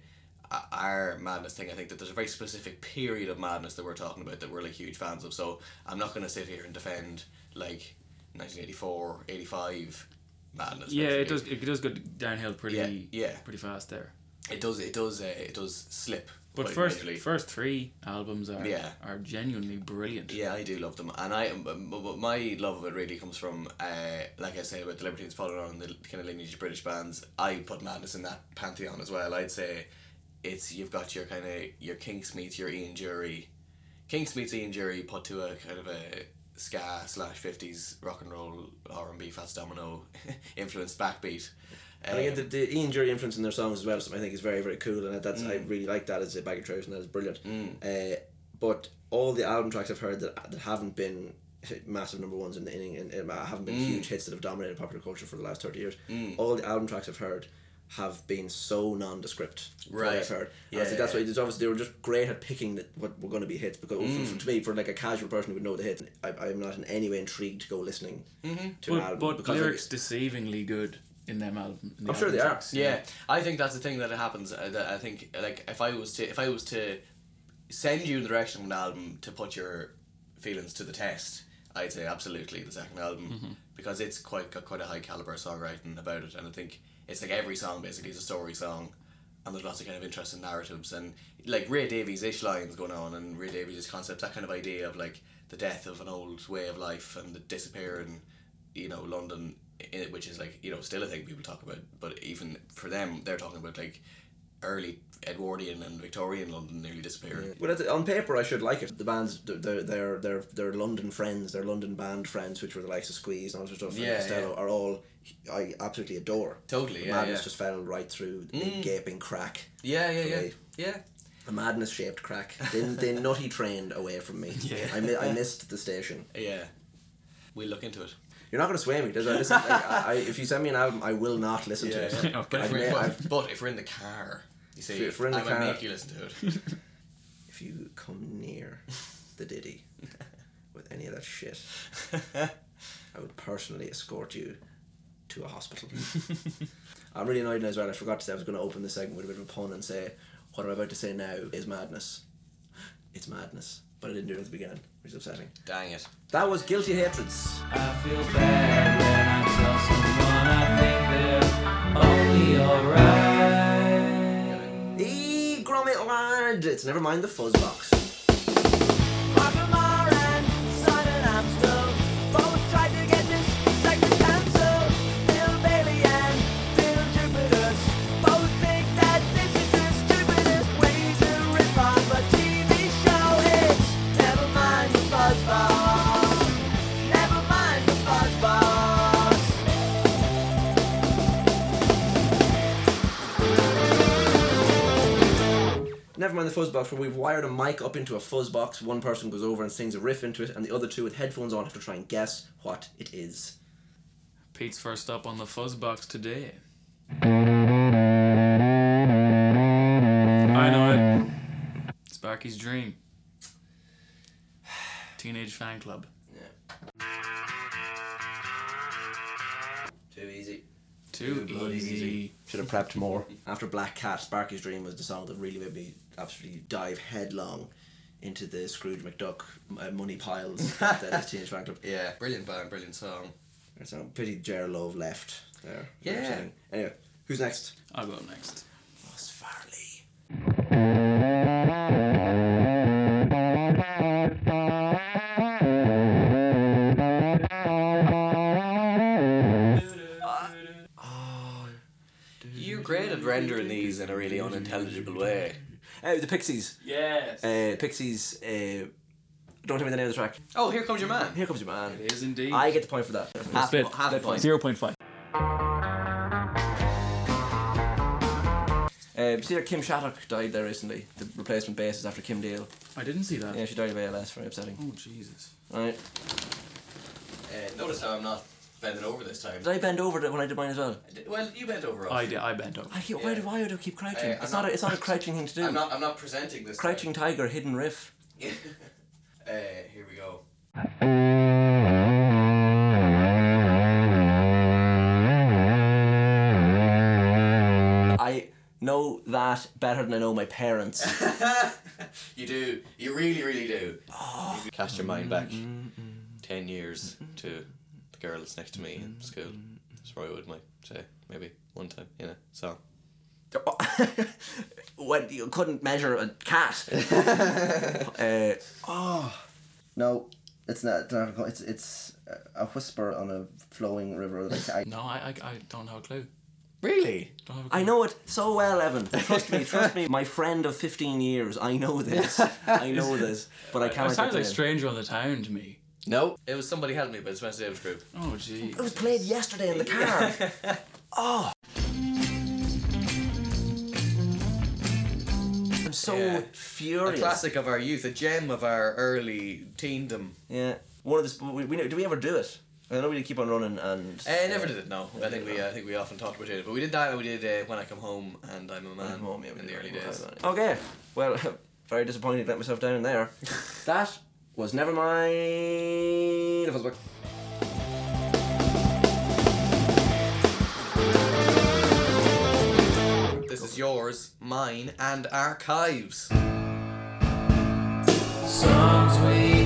[SPEAKER 2] our madness thing, I think that there's a very specific period of madness that we're talking about that we're like huge fans of. So I'm not going to sit here and defend like 1984, 85 madness.
[SPEAKER 4] Yeah, it does. It does go downhill pretty.
[SPEAKER 2] Yeah, yeah.
[SPEAKER 4] Pretty fast there.
[SPEAKER 2] It does. It does. Uh, it does slip.
[SPEAKER 4] But first,
[SPEAKER 2] majorly.
[SPEAKER 4] first three albums are
[SPEAKER 2] Yeah.
[SPEAKER 4] are genuinely brilliant.
[SPEAKER 2] Yeah, I do love them, and I but- but my love of it really comes from, uh, like I say about the Libertines following on the kind of lineage of British bands. I put Madness in that pantheon as well. I'd say it's you've got your kind of your Kinks meets your Ian Dury, Kinks meets Ian Dury put to a kind of a ska slash fifties rock and roll R and B Fats Domino influenced backbeat.
[SPEAKER 1] And
[SPEAKER 2] Uh,
[SPEAKER 1] again, the, the Ian Dury influence in their songs as well, something I think is very, very cool, and that's I mm. really like that as a bag of trousers, and that is brilliant. Mm. Uh, but all the album tracks I've heard that that haven't been massive number ones in the inning, and, uh, and haven't been mm. huge hits that have dominated popular culture for the last thirty years. All the album tracks I've heard have been so nondescript. from what
[SPEAKER 2] Right.
[SPEAKER 1] I've heard.
[SPEAKER 2] Yeah,
[SPEAKER 1] Yeah, I think that's
[SPEAKER 2] yeah.
[SPEAKER 1] why. There's obviously they were just great at picking the, what were going to be hits because for, to me, for like a casual person who would know the hit, I, I'm not in any way intrigued to go listening mm-hmm. to an album.
[SPEAKER 4] but
[SPEAKER 1] because
[SPEAKER 4] lyrics deceivingly good in them album. in the
[SPEAKER 1] I'm sure
[SPEAKER 4] album
[SPEAKER 1] they are.
[SPEAKER 4] tracks.
[SPEAKER 2] Yeah, I think that's the thing that happens. Uh, that I think like if I was to if I was to send you in the direction of an album to put your feelings to the test, I'd say absolutely the second album because it's quite got quite a high caliber songwriting about it, and I think it's like every song basically is a story song. And there's lots of kind of interesting narratives and like Ray Davies ish lines going on and Ray Davies' concept, that kind of idea of like the death of an old way of life and the disappearing, you know, London, in it, which is like you know still a thing people talk about. But even for them, they're talking about like early Edwardian and Victorian London nearly disappearing.
[SPEAKER 1] Well, on paper, I should like it. The bands, their their their their London friends, their London band friends, which were the likes of Squeeze and all sorts of stuff,
[SPEAKER 2] Yeah,
[SPEAKER 1] Costello,
[SPEAKER 2] yeah.
[SPEAKER 1] are all I absolutely adore.
[SPEAKER 2] Totally, yeah,
[SPEAKER 1] Madness
[SPEAKER 2] yeah.
[SPEAKER 1] just fell right through a mm. gaping crack,
[SPEAKER 2] Yeah, yeah, yeah,
[SPEAKER 1] Right.
[SPEAKER 2] yeah.
[SPEAKER 1] a madness shaped crack. They, they nutty trained away from me.
[SPEAKER 4] Yeah.
[SPEAKER 1] I, mi- I missed the station.
[SPEAKER 2] Yeah, we'll look into it.
[SPEAKER 1] You're not going to sway me. There's I listen, like, I, I, if you send me an album, I will not listen to it.
[SPEAKER 4] Okay.
[SPEAKER 2] Oh, but if, we're, but, but if we're in the car, you see,
[SPEAKER 1] If we're in the
[SPEAKER 2] I
[SPEAKER 1] car-
[SPEAKER 2] make you listen to it.
[SPEAKER 1] If you come near the Diddy with any of that shit, I would personally escort you to a hospital. I'm really annoyed now as well. I forgot to say I was going to open the segment with a bit of a pun and say what I'm about to say now is madness. It's madness, but I didn't do it at the beginning, which is upsetting.
[SPEAKER 2] Dang it.
[SPEAKER 1] That was guilty hatreds.
[SPEAKER 3] I feel bad when I tell someone I think they're only alright.
[SPEAKER 1] E grommet lad. It's never mind the fuzz Never mind the fuzz box, where we've wired a mic up into a fuzz box. One person goes over and sings a riff into it, and the other two with headphones on have to try and guess what it is.
[SPEAKER 4] Pete's first up on the Fuzzbox today. I know it. Sparky's Dream. Teenage Fanclub. Yeah.
[SPEAKER 1] Too easy.
[SPEAKER 4] Too
[SPEAKER 1] bloody
[SPEAKER 4] easy.
[SPEAKER 1] Should have prepped more. After Black Cat, Sparky's Dream was the song that really made me absolutely dive headlong into the Scrooge McDuck uh, money piles that is Teenage Fanclub.
[SPEAKER 2] Yeah, brilliant band, brilliant song.
[SPEAKER 1] It's a pity Ger Love left there.
[SPEAKER 2] Yeah.
[SPEAKER 1] Anyway, who's next?
[SPEAKER 4] I'll go next.
[SPEAKER 1] Ross Farley.
[SPEAKER 2] Rendering these in a really unintelligible way.
[SPEAKER 1] Uh, the Pixies.
[SPEAKER 4] Yes.
[SPEAKER 1] Uh, Pixies. Uh, don't tell me the name of the track.
[SPEAKER 2] Oh, here comes your man.
[SPEAKER 1] Here comes your man.
[SPEAKER 4] it is indeed.
[SPEAKER 1] I get the point for that.
[SPEAKER 2] Half,
[SPEAKER 4] Split.
[SPEAKER 2] half a point.
[SPEAKER 4] 0.5.
[SPEAKER 1] Uh, see that Kim Shattuck died there recently. The replacement bassist after Kim Deal.
[SPEAKER 4] I didn't see that.
[SPEAKER 1] Yeah, she died of ALS. Very upsetting.
[SPEAKER 4] Oh, Jesus.
[SPEAKER 1] Right.
[SPEAKER 2] Uh, notice how I'm not bending over this time.
[SPEAKER 1] Did I bend over when I did mine as well?
[SPEAKER 2] Well, you bent over.
[SPEAKER 4] I, did, I bent over.
[SPEAKER 1] I keep, why
[SPEAKER 2] Yeah.
[SPEAKER 1] do why do I keep crouching?
[SPEAKER 2] Uh, I'm
[SPEAKER 1] it's not,
[SPEAKER 2] not-
[SPEAKER 1] a, it's not a crouching thing to do.
[SPEAKER 2] I'm not. I'm not presenting this.
[SPEAKER 1] Crouching tiger, hidden riff.
[SPEAKER 2] Time. uh, here we go.
[SPEAKER 1] I know that better than I know my parents.
[SPEAKER 2] You do. You really, really do. You cast your mind back ten years to the girl that's next to me in school. That's what I would might say. Maybe one time. You know. So.
[SPEAKER 1] when you couldn't measure a cat. uh, oh no, it's not. It's, not, it's it's a whisper on a flowing river. Like I,
[SPEAKER 4] No, I, I, I don't have a clue.
[SPEAKER 2] Really?
[SPEAKER 4] A clue.
[SPEAKER 1] I know it so well, Evan. Trust me, trust me. My friend of fifteen years. I know this. I know this, but I
[SPEAKER 4] It
[SPEAKER 1] cannot.
[SPEAKER 4] sounds like
[SPEAKER 1] the.
[SPEAKER 4] Stranger on the Town to me.
[SPEAKER 2] No. It was somebody help me, but it's Spencer Davis Group.
[SPEAKER 4] Oh, gee.
[SPEAKER 1] It was played yesterday in the car. oh. I'm so
[SPEAKER 2] Yeah. A
[SPEAKER 1] furious.
[SPEAKER 2] classic of our youth, a gem of our early teendom.
[SPEAKER 1] Yeah. One of the. We, we, do we ever do it? I know we keep on running and.
[SPEAKER 2] Uh, never did it. No, I think we. I think we often talked about it, but we did that. and We did uh, when I come home and I'm a man.
[SPEAKER 1] I'm home, yeah, we
[SPEAKER 2] in the early days.
[SPEAKER 1] Okay. Well, very disappointed let myself down there. that was never mind. It was about-
[SPEAKER 2] This is yours, mine, and archives.
[SPEAKER 3] Songs we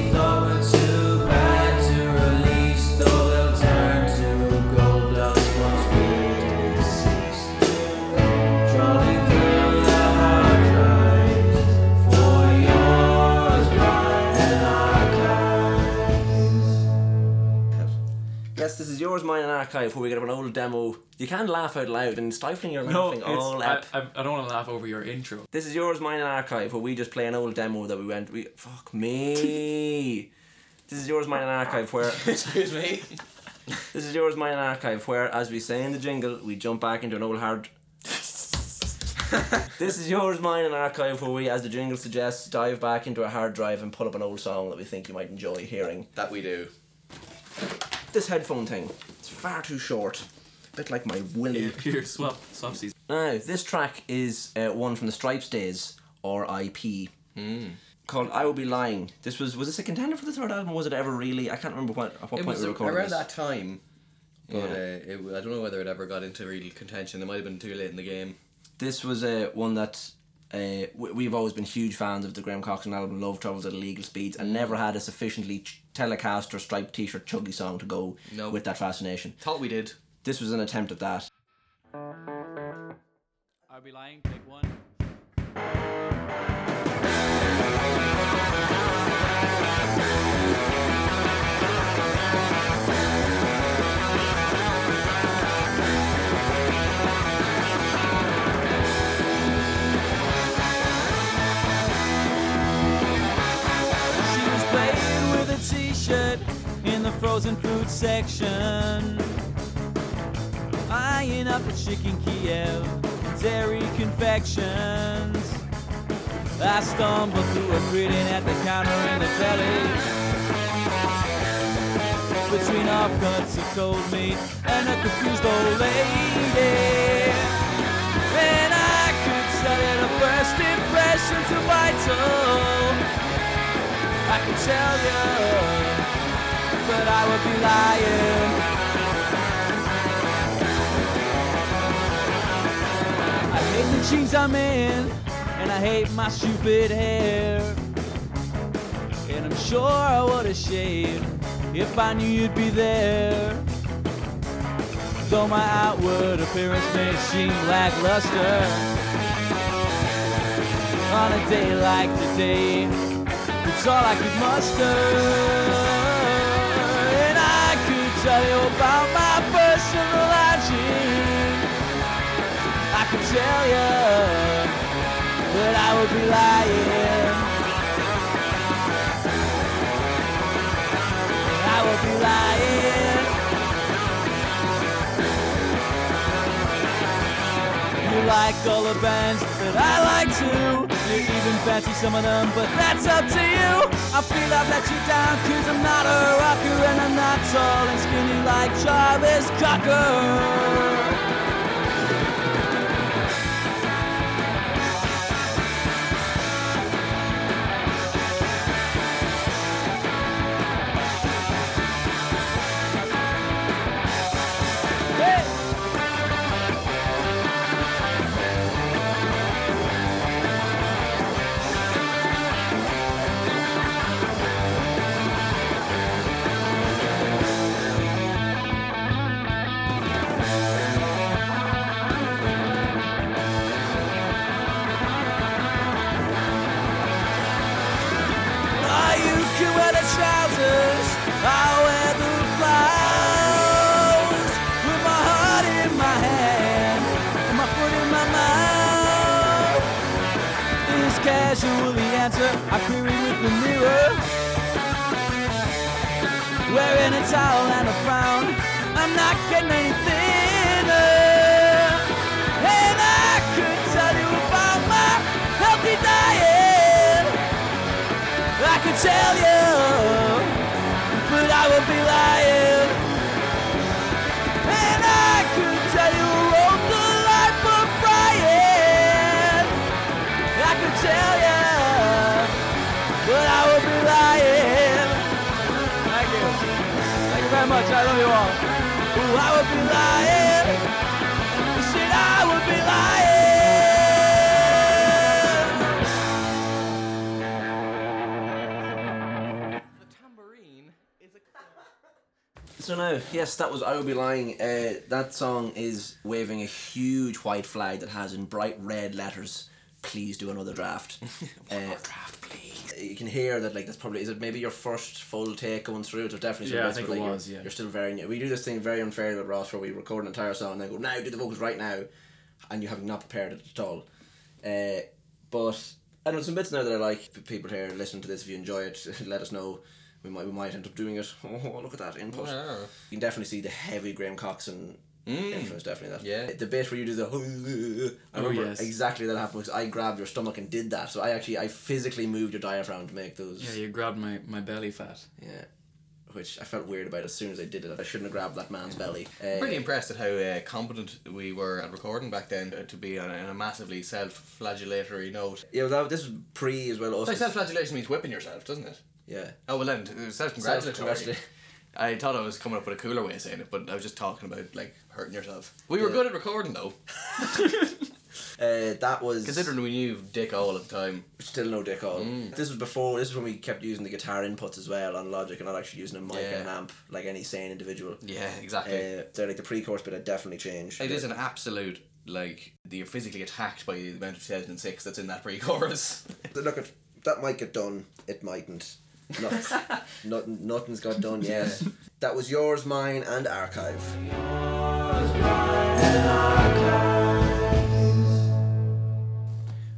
[SPEAKER 1] this is yours, mine, and archive where we get an old demo. You can laugh out loud and stifling your
[SPEAKER 4] No,
[SPEAKER 1] laughing all
[SPEAKER 4] I,
[SPEAKER 1] up.
[SPEAKER 4] I, I don't want to laugh over your intro.
[SPEAKER 1] This is yours, mine, and archive where we just play an old demo that we went. We fuck me. this is yours, mine, and archive where.
[SPEAKER 2] Excuse me.
[SPEAKER 1] This is yours, mine, and archive, where, as we say in the jingle, we jump back into an old hard. this is yours, mine, and archive, where we, as the jingle suggests, dive back into a hard drive and pull up an old song that we think you might enjoy hearing.
[SPEAKER 2] That we do.
[SPEAKER 1] This headphone thing, it's far too short. A bit like my willy.
[SPEAKER 4] Here, swap, swapsies.
[SPEAKER 1] Now, this track is uh, one from the Stripes days, or IP. Called I Will Be Lying. This was was this a contender for the third album? Was it ever really? I can't remember what at what
[SPEAKER 2] It
[SPEAKER 1] point
[SPEAKER 2] was
[SPEAKER 1] we recorded
[SPEAKER 2] around
[SPEAKER 1] this.
[SPEAKER 2] that time. But
[SPEAKER 1] Yeah.
[SPEAKER 2] uh, it, I don't know whether it ever got into real contention. It might have been too late in the game.
[SPEAKER 1] This was uh, one that uh, we- we've always been huge fans of the Graham Coxon album Love Travels at Illegal Speeds and never had a sufficiently ch- Telecaster striped t-shirt chuggy song to go
[SPEAKER 2] No.
[SPEAKER 1] with that fascination.
[SPEAKER 2] Thought we did.
[SPEAKER 1] This was an attempt at that.
[SPEAKER 4] I'll be lying. Take one.
[SPEAKER 3] Frozen food section. Eyeing up a chicken Kiev, dairy confections. I stumbled through a greeting at the counter in the deli. Between offcuts of cold meat and a confused old lady. And I could tell you the first impressions are vital. I can tell you, but I would be lying. I hate the jeans I'm in, and I hate my stupid hair. And I'm sure I would have shaved if I knew you'd be there. Though my outward appearance may seem lackluster. On a day like today, it's all I could muster. Tell you about my personal hygiene. I could tell you, but I would be lying. I would be lying. You like all the bands that I like too. Even fancy some of them, but that's up to you. I feel I've let you down, cause I'm not a rocker and I'm not tall and skinny like Jarvis Cocker. Is casual the answer I query with the mirror. Wearing a towel and a frown, I'm not getting any thinner. And I could tell you about my healthy diet. I could tell you, but I would be lying. Thank you very much. I love you all. Ooh, I would be lying. You said I would be lying.
[SPEAKER 2] The tambourine is a.
[SPEAKER 1] So now, yes, that was I Will Be Lying. Uh, that song is waving a huge white flag that has in bright red letters, please do another draft. uh,
[SPEAKER 2] Draft, please.
[SPEAKER 1] You can hear that like that's probably is it maybe your first full take going through it or definitely
[SPEAKER 4] Yeah, I think
[SPEAKER 1] where,
[SPEAKER 4] it
[SPEAKER 1] like,
[SPEAKER 4] was,
[SPEAKER 1] you're,
[SPEAKER 4] yeah.
[SPEAKER 1] you're still very new. We do this thing very unfair with Ross where we record an entire song and then go now do the vocals right now and you have not prepared it at all. Uh, but I know some bits now that I like people here listen to this if you enjoy it let us know we might we might end up doing it oh look at that input
[SPEAKER 2] Wow.
[SPEAKER 1] you can definitely see the heavy Graham Coxon influence definitely that
[SPEAKER 2] Yeah.
[SPEAKER 1] the bit where you do the I
[SPEAKER 4] Oh,
[SPEAKER 1] remember
[SPEAKER 4] yes.
[SPEAKER 1] exactly that happened because I grabbed your stomach and did that so I actually I physically moved your diaphragm to make those
[SPEAKER 4] Yeah, you grabbed my, my belly fat.
[SPEAKER 1] yeah, which I felt weird about as soon as I did it. I shouldn't have grabbed that man's belly. Uh,
[SPEAKER 2] Pretty impressed at how uh, competent we were at recording back then uh, to be on a, on a massively self-flagellatory note.
[SPEAKER 1] Yeah, well, that, this was pre as well.
[SPEAKER 2] Like
[SPEAKER 1] Us,
[SPEAKER 2] self-flagellation means whipping yourself, doesn't it?
[SPEAKER 1] yeah.
[SPEAKER 2] Oh well, then uh, self-congratulatory.
[SPEAKER 1] Self-congratulatory.
[SPEAKER 2] I thought I was coming up with a cooler way of saying it, but I was just talking about like hurting yourself. We were
[SPEAKER 1] Yeah.
[SPEAKER 2] good at recording though,
[SPEAKER 1] Uh, that was
[SPEAKER 2] considering we knew Dick all at the time.
[SPEAKER 1] still no dick all.
[SPEAKER 2] Mm.
[SPEAKER 1] This was before. This is when we kept using the guitar inputs as well on Logic and not actually using a mic
[SPEAKER 2] Yeah.
[SPEAKER 1] and an amp like any sane individual.
[SPEAKER 2] Yeah, exactly.
[SPEAKER 1] Uh, so like the pre-chorus bit had definitely changed.
[SPEAKER 2] it is an absolute like you're physically attacked by the amount of 2006 that's in that pre-chorus.
[SPEAKER 1] Look, at that might get done. It mightn't. Nothing, nothing, nothing's got done yet. That was yours, mine, and archive.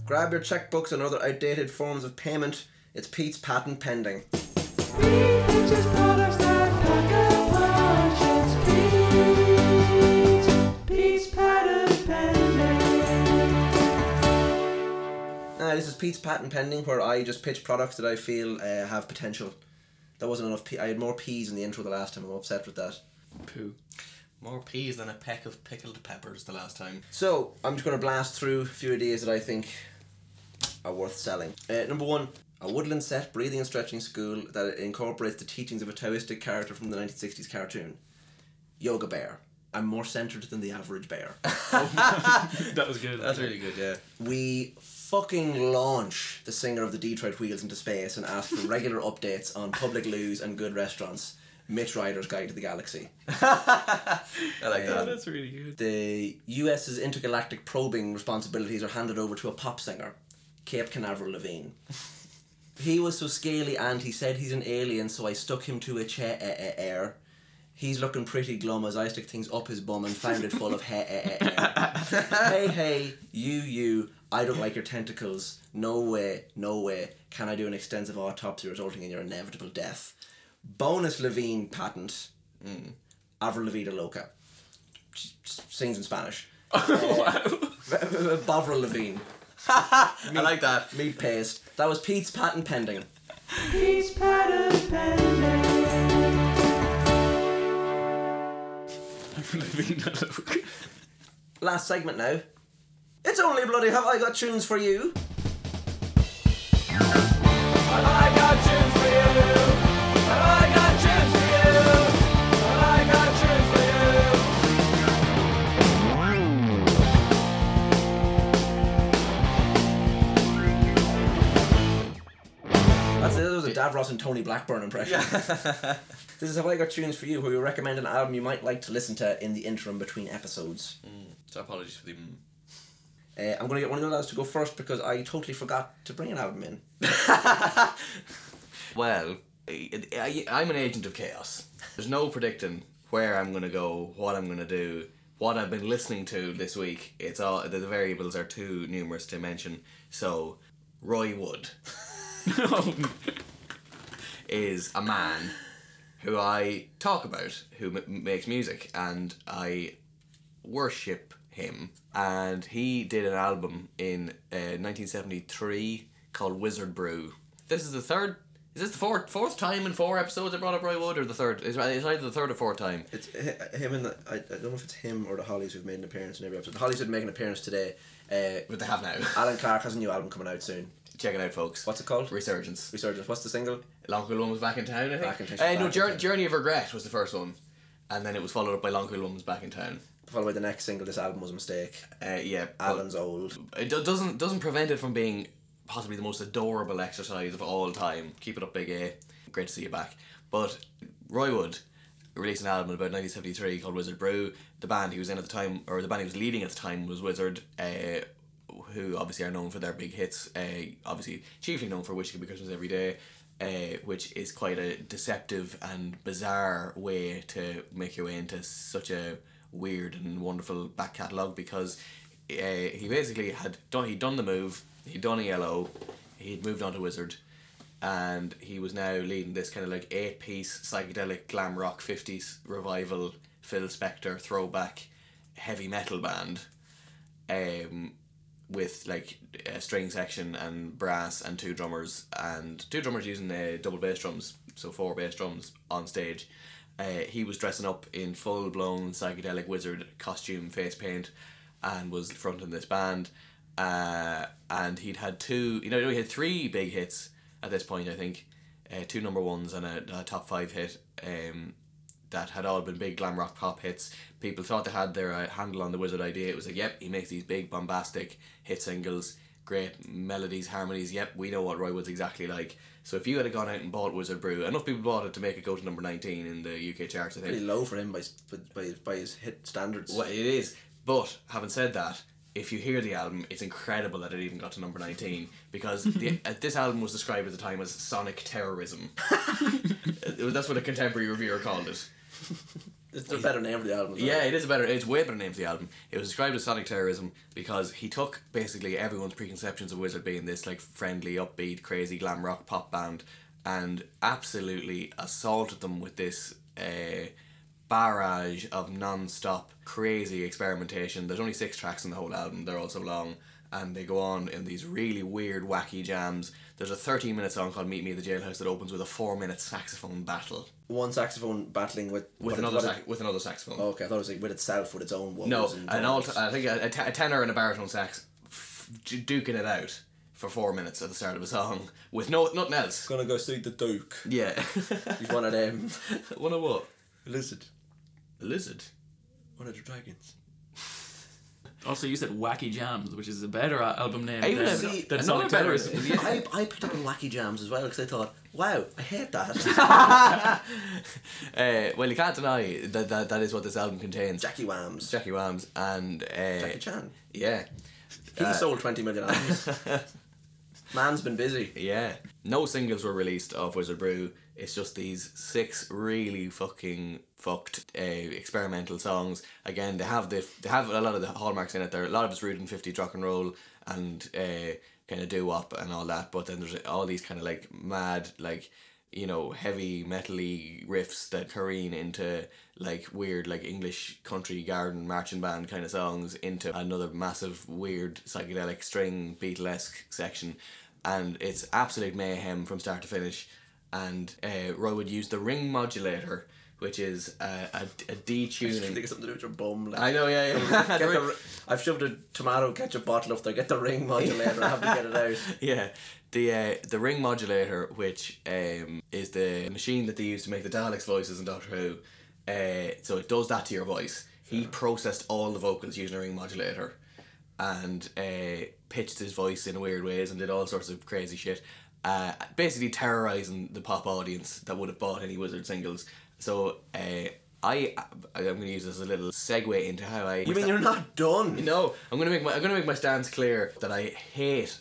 [SPEAKER 1] Grab your checkbooks and other outdated forms of payment. It's Pete's patent pending. Uh, this is Pete's patent pending, where I just pitch products that I feel uh, have potential. That wasn't enough. P- I had more peas in the intro the last time. I'm upset with that.
[SPEAKER 4] Poo.
[SPEAKER 2] More peas than a peck of pickled peppers the last time.
[SPEAKER 1] So I'm just going to blast through a few ideas that I think are worth selling. Uh, number one, a woodland set breathing and stretching school that incorporates the teachings of a Taoistic character from the 1960s cartoon. Yoga Bear. I'm more centered than the average bear.
[SPEAKER 4] That was good.
[SPEAKER 2] That's really good, yeah.
[SPEAKER 1] we fucking launch the singer of the Detroit Wheels into space and ask for regular updates on public loos and good restaurants. Mitch Ryder's Guide to the Galaxy.
[SPEAKER 2] I like
[SPEAKER 4] Yeah,
[SPEAKER 2] that.
[SPEAKER 4] Oh, that's really good.
[SPEAKER 1] The US's intergalactic probing responsibilities are handed over to a pop singer, Cape Canaveral Levine. He was so scaly and he said he's an alien, so I stuck him to a chair air. He's looking pretty glum as I stick things up his bum and found it full of hair. hey, hey, you, you, I don't like your tentacles. No way, no way. Can I do an extensive autopsy resulting in your inevitable death? Bonus Levine patent. Mm. Avril Lavigne Loca. She sings in Spanish. Bovril Levine.
[SPEAKER 2] I like that.
[SPEAKER 1] Meat paste. That was Pete's patent pending.
[SPEAKER 3] Pete's patent pending.
[SPEAKER 1] Last segment now. It's only bloody have I got tunes for you.
[SPEAKER 3] I got tunes for you. I got tunes for you. I got tunes for you.
[SPEAKER 1] That's it. That was a Davros and Tony Blackburn impression. this is how I got tunes for you, where we recommend an album you might like to listen to in the interim between episodes.
[SPEAKER 2] So apologies for the. mm.
[SPEAKER 1] Uh, I'm going to get one of the lads to go first because I totally forgot to bring an album in.
[SPEAKER 2] Well, I, I, I'm an agent of chaos. There's no predicting where I'm gonna go, what I'm gonna do, what I've been listening to this week. It's all the, the variables are too numerous to mention. So, Roy Wood is a man who I talk about, who m- makes music, and I worship him. And he did an album in uh, 1973 called Wizzard Brew. This is the third. Is this the fourth fourth time in four episodes I brought up Roy Wood, or the third? It's it's either the third or fourth time.
[SPEAKER 1] It's him and the, I, I don't know if it's him or the Hollies who've made an appearance in every episode. The Hollies did make an appearance today. Uh,
[SPEAKER 2] But they have now.
[SPEAKER 1] Allan Clarke has a new album coming out soon.
[SPEAKER 2] Check it out, folks.
[SPEAKER 1] What's it called?
[SPEAKER 2] Resurgence.
[SPEAKER 1] Resurgence. What's the single?
[SPEAKER 2] Long Cool Woman's Back in Town, I think.
[SPEAKER 1] Back in Town,
[SPEAKER 2] Uh, no,
[SPEAKER 1] back
[SPEAKER 2] Jour-
[SPEAKER 1] in town.
[SPEAKER 2] Journey of Regret was the first one. And then it was followed up by Long Cool Woman's Back in Town.
[SPEAKER 1] Followed by the next single. This album was a mistake.
[SPEAKER 2] Uh, yeah.
[SPEAKER 1] Allan's old.
[SPEAKER 2] It do- doesn't doesn't prevent it from being possibly the most adorable exercise of all time. Keep it up, Big A. Great to see you back. But Roy Wood released an album in about 1973 called Wizzard Brew. The band he was in at the time, or the band he was leading at the time, was Wizzard. Uh, who obviously are known for their big hits. Uh, obviously, chiefly known for "Wish It Could Be Christmas Every Day," uh, which is quite a deceptive and bizarre way to make your way into such a weird and wonderful back catalogue because uh, he basically had done he'd done the move, he'd done ELO, he'd moved on to Wizzard, and he was now leading this kind of like eight piece psychedelic glam rock fifties revival Phil Spector throwback heavy metal band um, with like a string section and brass and two drummers and two drummers using uh, double bass drums, so four bass drums on stage. Uh, he was dressing up in full blown psychedelic wizard costume, face paint, and was fronting this band. Uh, and he'd had two, you know, he had three big hits at this point, I think, uh, two number ones and a, a top five hit. Um, that had all been big glam rock pop hits. People thought they had their uh, handle on the Wizzard idea. It was like, yep, he makes these big bombastic hit singles, great melodies, harmonies. Yep, we know what Roy Wood's exactly like. So if you had gone out and bought Wizzard Brew, enough people bought it to make it go to number nineteen in the UK charts. I think.
[SPEAKER 1] Pretty low for him by by by his hit standards.
[SPEAKER 2] Well, it is. But having said that, if you hear the album, it's incredible that it even got to number nineteen because the, uh, this album was described at the time as sonic terrorism. That's what a contemporary reviewer called it.
[SPEAKER 1] It's a better name for the album.
[SPEAKER 2] Yeah, it is a better. It's way better name for the album. It was described as sonic terrorism because he took basically everyone's preconceptions of Wizzard being this like friendly, upbeat, crazy glam rock pop band, and absolutely assaulted them with this uh, barrage of non-stop crazy experimentation. There's only six tracks in the whole album. They're all so long, and they go on in these really weird, wacky jams. There's a 13 minute song called Meet Me at the Jailhouse that opens with a four minute saxophone battle
[SPEAKER 1] One saxophone battling with
[SPEAKER 2] with another with another saxophone.
[SPEAKER 1] Oh, okay, I thought it was like with itself, with its own woes
[SPEAKER 2] no,
[SPEAKER 1] and
[SPEAKER 2] an alt- I think a, a tenor and a baritone sax f- duking it out for four minutes at the start of a song with no nothing else.
[SPEAKER 1] Gonna go see the Duke.
[SPEAKER 2] Yeah.
[SPEAKER 1] He's one of them.
[SPEAKER 2] One of what?
[SPEAKER 1] A lizard.
[SPEAKER 2] A lizard.
[SPEAKER 1] One of the dragons.
[SPEAKER 4] Also, you said Wacky Jams, which is a better album name
[SPEAKER 2] I even
[SPEAKER 4] than,
[SPEAKER 2] have-
[SPEAKER 1] See,
[SPEAKER 4] than
[SPEAKER 2] another
[SPEAKER 4] Sonic
[SPEAKER 2] better
[SPEAKER 4] Terrorist.
[SPEAKER 1] I, I picked up on Wacky Jams as well because I thought, wow, I hate that.
[SPEAKER 2] Uh, well, you can't deny that, that that is what this album contains.
[SPEAKER 1] Jackie Whams.
[SPEAKER 2] Jackie Wams and uh,
[SPEAKER 1] Jackie Chan.
[SPEAKER 2] yeah,
[SPEAKER 1] He
[SPEAKER 2] Uh,
[SPEAKER 1] sold 20 million albums. Man's been busy.
[SPEAKER 2] yeah. No singles were released of Wizzard Brew. It's just these six really fucking fucked uh, experimental songs. Again, they have the they have a lot of the hallmarks in it. There, a lot of it's rooted in fifty rock and roll and uh, kind of doo wop and all that. But then there's all these kind of like mad like you know heavy metally riffs that careen into like weird like English country garden marching band kind of songs into another massive weird psychedelic string Beatlesque section, and it's absolute mayhem from start to finish. And uh, Roy would use the ring modulator, which is a, a, a
[SPEAKER 1] I think
[SPEAKER 2] detuning.
[SPEAKER 1] it's something to do with your bum. Like.
[SPEAKER 2] I know, yeah, yeah.
[SPEAKER 1] The, I've shoved a tomato ketchup bottle up there. Get the ring modulator. I have to get it out.
[SPEAKER 2] yeah, the uh, the ring modulator, which um, is the machine that they use to make the Daleks' voices in Doctor Who. Uh, so it does that to your voice. He processed all the vocals using a ring modulator, and uh, pitched his voice in weird ways and did all sorts of crazy shit. Uh, basically terrorizing the pop audience that would have bought any Wizzard singles. So uh, I I'm going to use this as a little segue into how I.
[SPEAKER 1] You mean you're not done?
[SPEAKER 2] No, I'm gonna make my I'm gonna make my stance clear that I hate,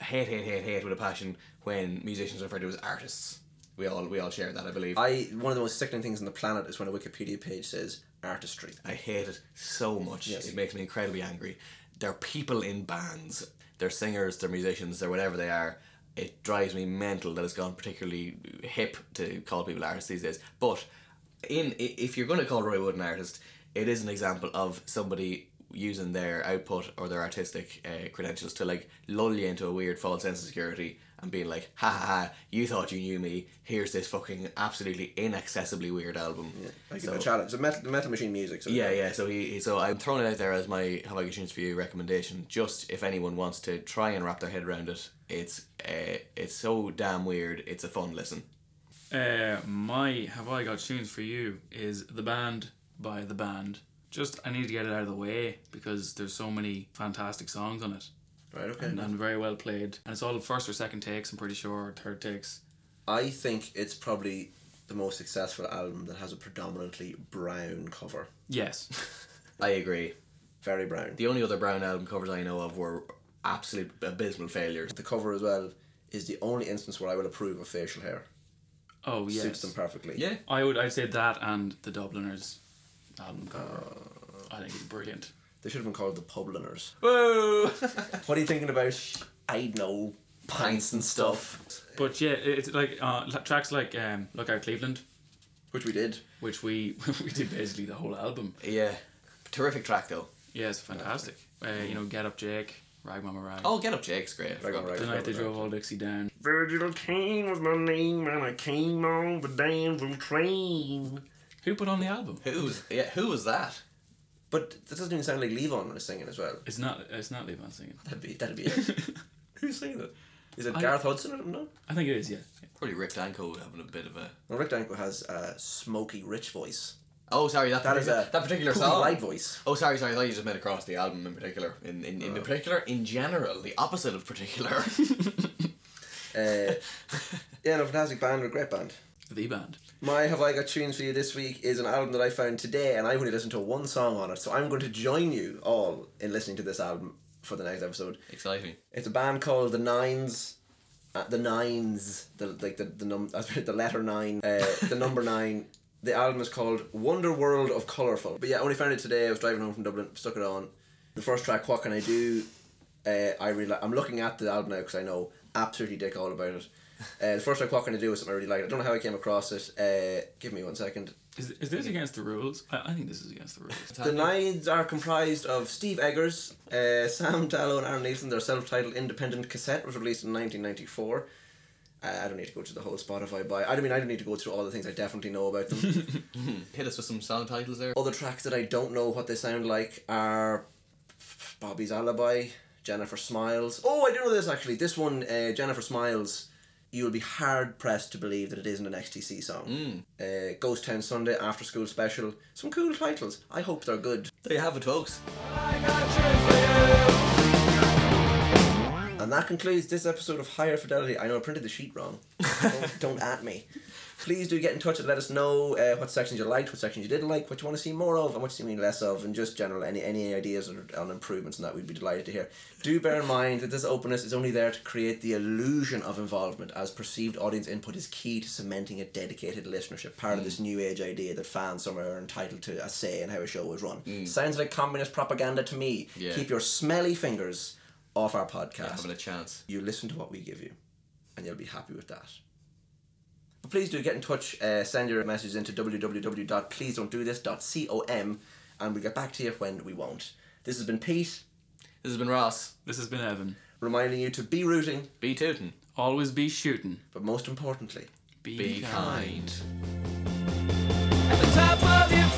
[SPEAKER 2] hate, hate, hate, hate with a passion when musicians are referred to as artists. We all we all share that, I believe. I,
[SPEAKER 1] I one of the most sickening things on the planet is when a Wikipedia page says artistry.
[SPEAKER 2] I hate it so much.
[SPEAKER 1] Yes.
[SPEAKER 2] It makes me incredibly angry. They're people in bands. They're singers. They're musicians. They're whatever they are. It drives me mental that it's gone particularly hip to call people artists these days. But in if you're going to call Roy Wood an artist, it is an example of somebody using their output or their artistic uh, credentials to like lull you into a weird false sense of security and being like, ha ha ha, you thought you knew me. Here's this fucking absolutely inaccessibly weird album.
[SPEAKER 1] I give
[SPEAKER 2] So-
[SPEAKER 1] a challenge. The metal, the metal machine music. So
[SPEAKER 2] yeah, yeah. So he, he- so I'm throwing it out there as my have I got tunes for you recommendation. Just if anyone wants to try and wrap their head around it, it's uh, it's so damn weird. It's a fun listen.
[SPEAKER 4] Uh, my Have I Got Tunes for You is The Band by The Band. Just, I need to get it out of the way because there's so many fantastic songs on it
[SPEAKER 1] Right. Okay.
[SPEAKER 4] and, and very well played. And it's all first or second takes, I'm pretty sure, or third takes.
[SPEAKER 1] I think it's probably the most successful album that has a predominantly brown cover.
[SPEAKER 4] Yes.
[SPEAKER 2] I agree.
[SPEAKER 1] Very brown.
[SPEAKER 2] The only other Brown album covers I know of were absolute abysmal failures.
[SPEAKER 1] The cover as well is the only instance where I will approve of facial hair.
[SPEAKER 4] Oh, yes.
[SPEAKER 1] Suits them perfectly.
[SPEAKER 2] Yeah.
[SPEAKER 4] I would I'd say that and the Dubliners album cover. I think it's brilliant.
[SPEAKER 1] They should have been called the Publiners.
[SPEAKER 2] Whoa!
[SPEAKER 1] What are you thinking about? I know pints and stuff.
[SPEAKER 4] But yeah, it's like uh, tracks like um, Look Out Cleveland,
[SPEAKER 1] Which we did.
[SPEAKER 4] which we we did basically the whole album.
[SPEAKER 2] yeah, terrific track though.
[SPEAKER 4] Yeah, it's fantastic. Uh, you know, Get Up Jake, Rag Mama Rag.
[SPEAKER 2] Oh, Get Up Jake's great. I
[SPEAKER 1] Rag on
[SPEAKER 2] forgot.
[SPEAKER 1] Rag.
[SPEAKER 4] the night they drove
[SPEAKER 1] Rag.
[SPEAKER 4] all Dixie down.
[SPEAKER 6] Virgil Caine was my name, and I came on the Danville train.
[SPEAKER 4] Who put on the album?
[SPEAKER 2] Who's yeah? Who was that?
[SPEAKER 1] But that doesn't even sound like Levon was singing as well.
[SPEAKER 4] It's not. It's not Levon singing.
[SPEAKER 1] That'd be that'd be it. Who's singing it? Is it
[SPEAKER 4] I-
[SPEAKER 1] Gareth Hudson? I don't know.
[SPEAKER 4] I think it is. Yeah.
[SPEAKER 2] Probably Rick Danko having a bit of a.
[SPEAKER 1] Well, Rick Danko has a smoky, rich voice.
[SPEAKER 2] Oh, sorry, that
[SPEAKER 1] That is
[SPEAKER 2] particular,
[SPEAKER 1] a
[SPEAKER 2] that particular song.
[SPEAKER 1] Light voice.
[SPEAKER 2] Oh, sorry, sorry. I thought you just meant across the album in particular. In in, in particular, in general, the opposite of particular.
[SPEAKER 1] Uh, yeah, no, fantastic band, a great band.
[SPEAKER 4] The band.
[SPEAKER 1] My Have I Got Tunes for You this week is an album that I found today, and I've only listened to one song on it, so I'm going to join you all in listening to this album for the next episode.
[SPEAKER 2] Exciting.
[SPEAKER 1] It's a band called The Nines. Uh, the Nines, the like the the num the letter nine, uh, the number nine. The album is called Wonder World of Colorful. But yeah, I only found it today. I was driving home from Dublin, stuck it on. The first track, What Can I Do? Uh, I really, I'm looking at the album now because I know, absolutely dick all about it. Uh, the first like what can I do is something I really like. I don't know how I came across it. Uh, give me one second.
[SPEAKER 4] Is, is this against the rules? I, I think this is against the rules.
[SPEAKER 1] The Nines are comprised of Steve Eggers, uh, Sam Dallow, and Aaron Nielsen. Their self-titled independent cassette was released in 1994. I don't need to go through the whole Spotify buy. I don't mean I don't need to go through all the things I definitely know about them.
[SPEAKER 2] Hit us with some song titles there.
[SPEAKER 1] Other tracks that I don't know what they sound like are Bobby's Alibi, Jennifer Smiles. Oh, I do know this actually. This one, uh, Jennifer Smiles, you will be hard pressed to believe that it isn't an XTC song. Uh, Ghost Town Sunday, After School Special. Some cool titles. I hope they're good.
[SPEAKER 2] There you have it, folks.
[SPEAKER 1] And that concludes this episode of Higher Fidelity. I know I printed the sheet wrong. don't, don't at me. Please do get in touch and let us know uh, what sections you liked, what sections you didn't like, what you want to see more of, and what you see less of, and just general any any ideas or, on improvements and that we'd be delighted to hear. Do bear in mind that this openness is only there to create the illusion of involvement, as perceived audience input is key to cementing a dedicated listenership. Part of this new age idea that fans somewhere are entitled to a say in how a show is run. Sounds like communist propaganda to me.
[SPEAKER 2] Yeah.
[SPEAKER 1] Keep your smelly fingers off our podcast
[SPEAKER 2] Having a chance.
[SPEAKER 1] you listen to what we give you and you'll be happy with that but please do get in touch uh, send your messages into www.pleasedon'tdothis.com and we'll get back to you when we won't this has been pete
[SPEAKER 2] This has been Ross.
[SPEAKER 4] This has been Evan.
[SPEAKER 1] reminding you to be rooting
[SPEAKER 2] Be tooting,
[SPEAKER 4] Always be shooting.
[SPEAKER 1] but most importantly
[SPEAKER 4] Be,
[SPEAKER 2] Be kind.
[SPEAKER 3] At the top of your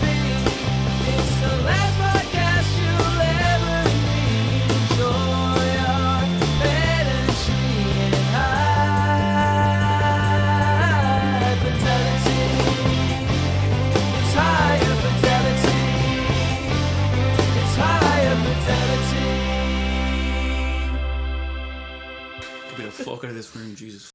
[SPEAKER 4] out of this room, Jesus